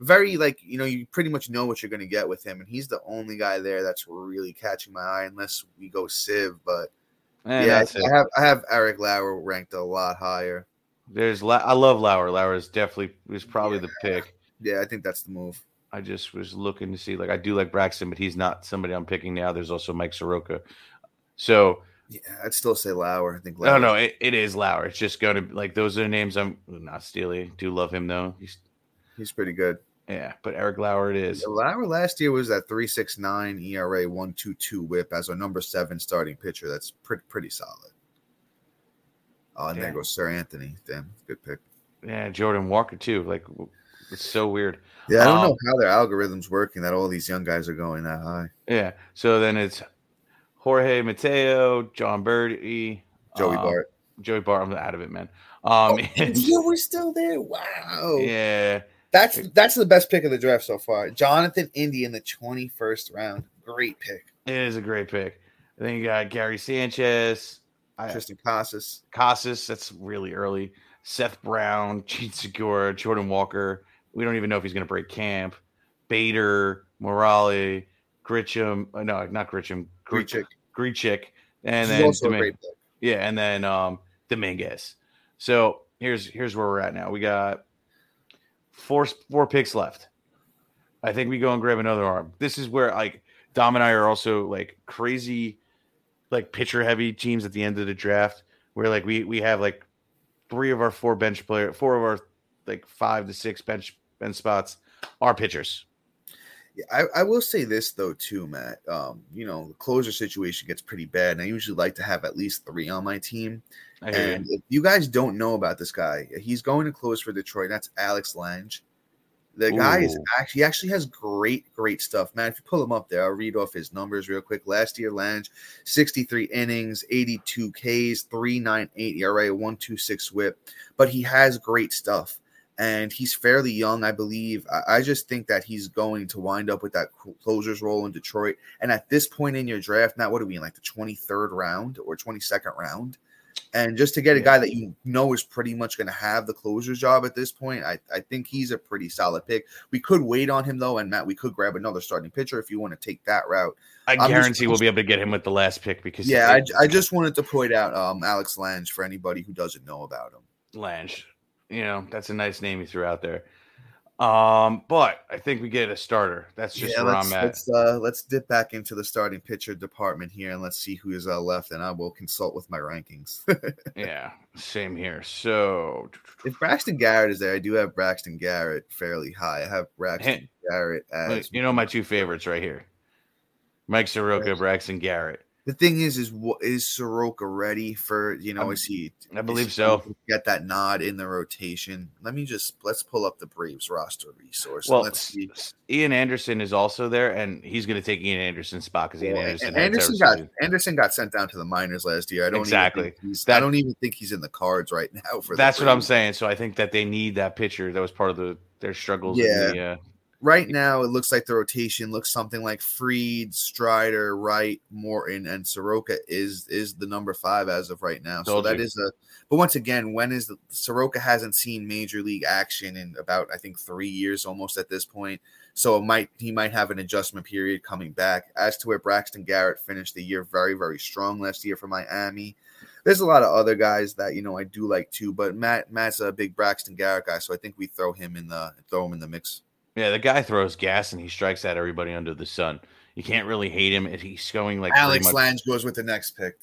very like you know, you pretty much know what you're going to get with him, and he's the only guy there that's really catching my eye, unless we go Civ. But And yeah. I have I have Eric Lauer ranked a lot higher. There's La- I love Lauer. Lauer is definitely is probably the pick. Yeah, I think that's the move. I just was looking to see like I do like Braxton, but he's not somebody I'm picking now. There's also Mike Soroka. So Yeah, I'd still say Lauer. I think. no, Lauer's no, it, it is Lauer. It's just going to like those are names I'm not Steely. Do love him though. He's he's pretty good. yeah, but Eric Lauer it is. Lauer last year was that 369 ERA 122 whip as our number seven starting pitcher. That's pretty pretty solid. Oh, and there Yeah. goes Seranthony. Damn, good pick. Yeah, Jordan Walker too. Like it's so weird. Yeah, I don't Um, know how their algorithm's working that all these young guys are going that high. Yeah. So then it's Jorge Mateo, Jon Berti, Joey um, Bart. Joey Bart. I'm out of it, man. Um, Oh, and- yeah, we're still there. Wow. yeah, That's that's the best pick of the draft so far. Jonathan India in the 21st round. Great pick. it is a great pick. Then you got Gary Sanchez, Triston Casas. Casas. That's really early. Seth Brown, Jean Segura, Jordan Walker. We don't even know if he's going to break camp. Bader, Morale, Gritcham. uh, No, not Gritcham. Gr- Grichuk. Grichik, and then also a great pick. Yeah, and then um Dominguez. So here's here's where we're at now. We got four four picks left. I think we go and grab another arm. This is where like Dom and I are also like crazy, like pitcher heavy teams at the end of the draft, where like we we have like three of our four bench player, four of our like five to six bench bench spots are pitchers. Yeah, I, I will say this though too, Matt. Um, you know, the closer situation gets pretty bad, and I usually like to have at least three on my team. Hear you. And if you guys don't know about this guy, he's going to close for Detroit. That's Alex Lange. The guy is actually he actually has great, great stuff, man. If you pull him up there, I'll read off his numbers real quick. Last year, Lange, 63 innings, 82 Ks, 398 ERA, 126 whip. But he has great stuff. And he's fairly young, I believe. I, just think that he's going to wind up with that cl- closer's role in Detroit. And at this point in your draft, now what are we in like the 23rd round or 22nd round? And just to get a guy that you know is pretty much going to have the closer's job at this point, I, I think he's a pretty solid pick. We could wait on him though, and Matt, we could grab another starting pitcher if you want to take that route. I I'm just- guarantee we'll be able to get him with the last pick because Yeah, I, I just wanted to point out um, Alex Lange for anybody who doesn't know about him. Lange. You know, that's a nice name you threw out there. Um, but I think we get a starter. That's just yeah, where let's I'm at. let's, uh, let's dip back into the starting pitcher department here and let's see who is uh, left, and I will consult with my rankings. Yeah, same here. So if Braxton Garrett is there, I do have Braxton Garrett fairly high. I have Braxton Hey, Garrett as you know my two favorites right here. Mike Soroka, Braxton Garrett. The thing is, is what is Soroka ready for? You know, I'm- is he? I believe he so. Get that nod in the rotation. Let me just let's pull up the Braves roster resource. Well, let's see. Ian Anderson is also there, and he's going to take Ian Anderson's spot because Ian Well, Anderson. Anderson got season. Anderson got sent down to the minors last year. I don't Exactly. He's, That- I don't even think he's in the cards right now. For That's what I'm saying. So I think that they need that pitcher. That was part of the their struggles. Yeah. In the, uh, Right now, it looks like the rotation looks something like Fried, Strider, Wright, Morton, and Soroka is is the number five as of right now. So Told that you. is a. But once again, when is the Soroka hasn't seen major league action in about I think three years almost at this point. So it might he might have an adjustment period coming back. As to where Braxton Garrett finished the year very very strong last year for Miami. There's a lot of other guys that you know I do like too, but Matt Matt's a big Braxton Garrett guy, so I think we throw him in the throw him in the mix. Yeah, the guy throws gas and he strikes at everybody under the sun. You can't really hate him. if He's going like Alex much- Lange goes with the next pick.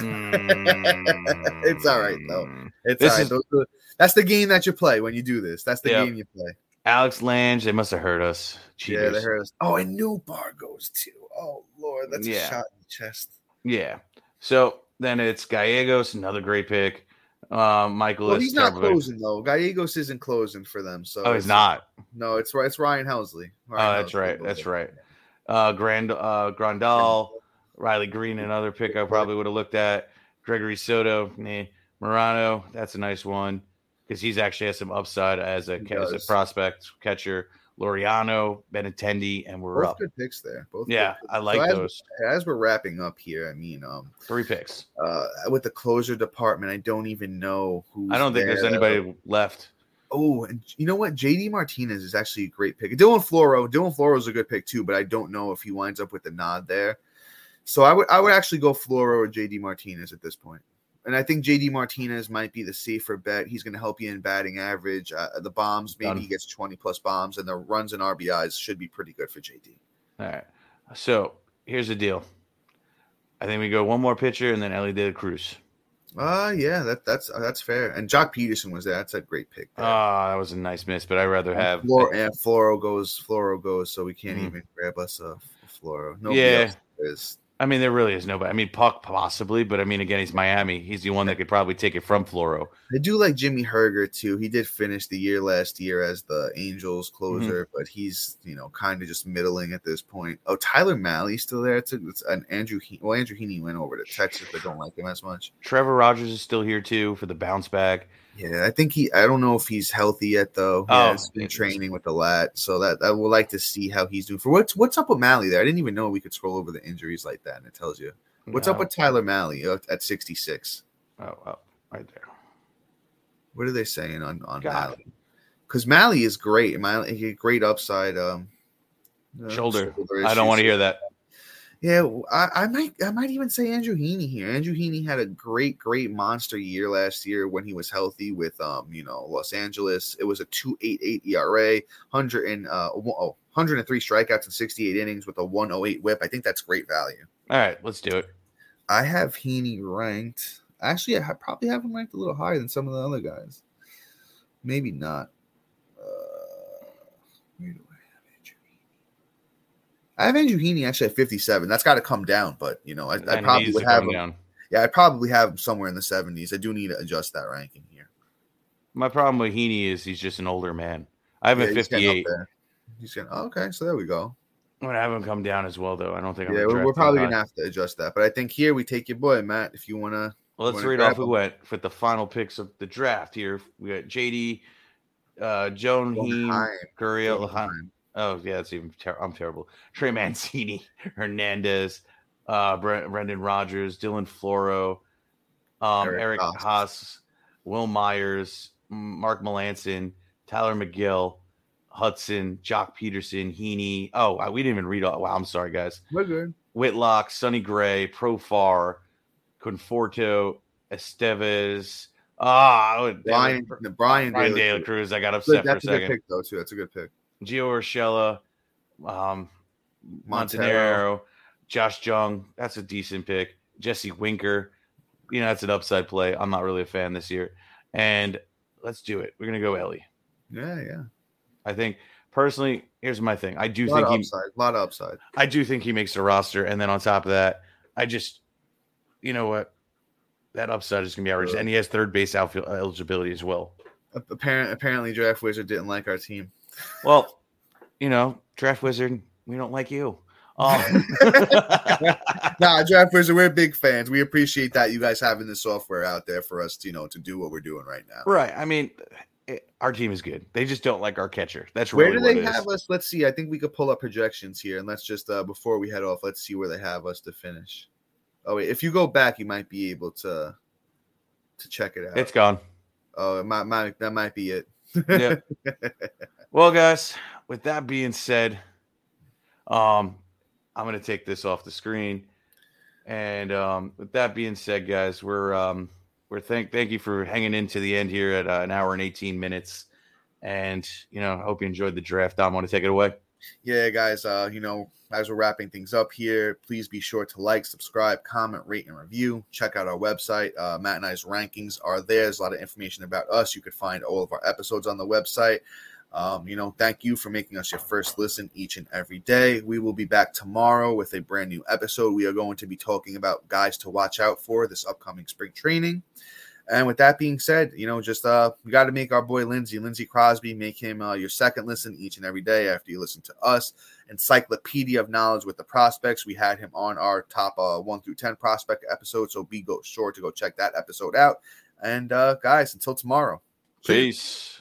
Mm. It's all right, though. It's This all right. is- that's the game that you play when you do this. That's the Yeah. game you play. Alex Lange, they must have heard us. Yeah, they Cheaters. heard us. Oh, and Nootbaar goes too. Oh Lord, that's Yeah. a shot in the chest. Yeah. So then it's Gallegos, another great pick. Um, Michael Well, is he's not closing though. Gallegos isn't closing for them. So Oh, he's it's- not. No, it's it's Ryan Helsley. Oh, that's Helsley right. That's right. Uh, Grand uh, Grandal, Riley Greene, another pick I probably would have looked at. Gregory Soto, nah. Moreno, that's a nice one because he's actually has some upside as a as a prospect catcher. Loriano, Benintendi, and we're Both up. good picks there. Both. Yeah. I like So those As we're wrapping up here, I mean, um, three picks. uh, with the closer department, I don't even know who. I don't think there's anybody left. Oh, and you know what? JD Martinez is actually a great pick. Dylan Floro, Dylan Floro is a good pick too, but I don't know if he winds up with the nod there. So I would I would actually go Floro or JD Martinez at this point. And I think JD Martinez might be the safer bet. He's going to help you in batting average. Uh, the bombs, maybe he gets 20 plus bombs, and the runs and RBIs should be pretty good for JD. All right. So here's the deal. I think we go one more pitcher and then Elly De La Cruz. Uh yeah, that that's uh, that's fair. And Joc Pederson was there. That's a great pick. Ah, that was a nice miss, but I'd rather And have Flor- and Floro goes, Floro goes, so we can't Mhm. even grab us a Floro. Nobody Yeah. else is. I mean, there really is nobody. I mean, Puk possibly, but I mean, again, he's Miami. He's the one that could probably take it from Floro. I do like Jimmy Herget too. He did finish the year last year as the Angels mm-hmm. closer, but he's you know kind of just middling at this point. Oh, Tyler Mahle's still there. It's, a, it's an Andrew. He- well, Andrew Heaney went over to Texas, but don't like him as much. Trevor Rogers is still here too for the bounce back. Yeah, I think he. I don't know if he's healthy yet though. He Oh, has been training with the lat, so that I would like to see how he's doing. For what's what's up with Mahle there? I didn't even know we could scroll over the injuries like that, and it tells you what's up with Tyler Mahle uh, at sixty six. Oh, oh, right there. What are they saying on on God. Mahle? Because Mahle is great. Mahle, he great upside. Um, uh, Shoulder. shoulder I don't want to hear that. Yeah, I, I might I might even say Andrew Heaney here. Andrew Heaney had a great, great monster year last year when he was healthy with um, you know, Los Angeles. It was a 288 ERA, 100 and uh one- oh, 103 strikeouts in 68 innings with a 108 whip. I think that's great value. All right, let's do it. I have Heaney ranked. Actually, I probably have him ranked a little higher than some of the other guys. Maybe not. Uh, where do I have Andrew Heaney? I have Andrew Heaney actually at 57. That's got to come down, but you know, I, I probably would have him. down. Yeah, I probably have him somewhere in the 70s. I do need to adjust that ranking here. My problem with Heaney is he's just an older man. I have him Yeah, at he's getting 58. He's getting oh, okay. So there we go. I'm gonna have him come down as well, though. I don't think I'm Yeah, we're, we're probably gonna have to adjust that. But I think here we take your boy Matt. If you wanna, Well, let's wanna read off who went with the final picks of the draft here. We got JD, uh, Joan Heem, Heim. Oh, yeah, that's even ter- I'm terrible. Trey Mancini, Hernandez, uh, Bre- Brendan Rodgers, Dylan Floro, um, Eric Eric, Haas. Haas, Wil Myers, Mark Melancon, Tyler McGill, Hudson, Joc Pederson, Heaney. Oh, wow, we didn't even read all. Wow, I'm sorry, guys. We're good. Whitlock, Sonny Gray, Profar, Conforto, Estevez. Ah, oh, Brian. Brian, Brian De De La La Cruz. I got upset for a That's a good second. pick though too. That's a good pick. Gio Urshela, um, Montanero, Josh Jung. That's a decent pick. Jesse Winker. You know, that's an upside play. I'm not really a fan this year. And let's do it. We're gonna go Ellie. Yeah, yeah. I think personally, here's my thing. I do A lot think of he upside. A lot of upside. I do think he makes the roster. And then on top of that, I just, you know what? That upside is going to be average. And he has third base outfield eligibility as well. Apparently, apparently, Draft Wizard didn't like our team. Well, you know, Draft Wizard, we don't like you. Um, Nah, Draft Wizard, we're big fans. We appreciate that you guys having the software out there for us, to, you know, to do what we're doing right now. right. I mean, it, our team is good. They just don't like our catcher. That's Where really do they have us? Let's see. I think we could pull up projections here, and let's just uh before we head off, let's see where they have us to finish. Oh wait, if you go back, you might be able to to check it out. It's gone. oh, it might, might that might be it. Yep. Well, guys, with that being said, um, I'm gonna take this off the screen. And um, with that being said, guys, we're um, we're thank thank you for hanging in to the end here at uh, an hour and 18 minutes. And you know, I hope you enjoyed the draft. Dom, want to take it away? yeah, guys. Uh, you know, as we're wrapping things up here, please be sure to like, subscribe, comment, rate, and review. Check out our website. Uh, Matt and I's rankings are there. There's a lot of information about us. You could find all of our episodes on the website. Um, you know, thank you for making us your first listen each and every day. We will be back tomorrow with a brand new episode. We are going to be talking about guys to watch out for this upcoming spring training. And with that being said, you know, just uh, we got to make our boy Lindsey, Lindsey Crosby, make him uh, your second listen each and every day after you listen to us. Encyclopedia of knowledge with the prospects. We had him on our top uh, one through ten prospect episode, so be go sure to go check that episode out. And uh, guys, until tomorrow. Peace.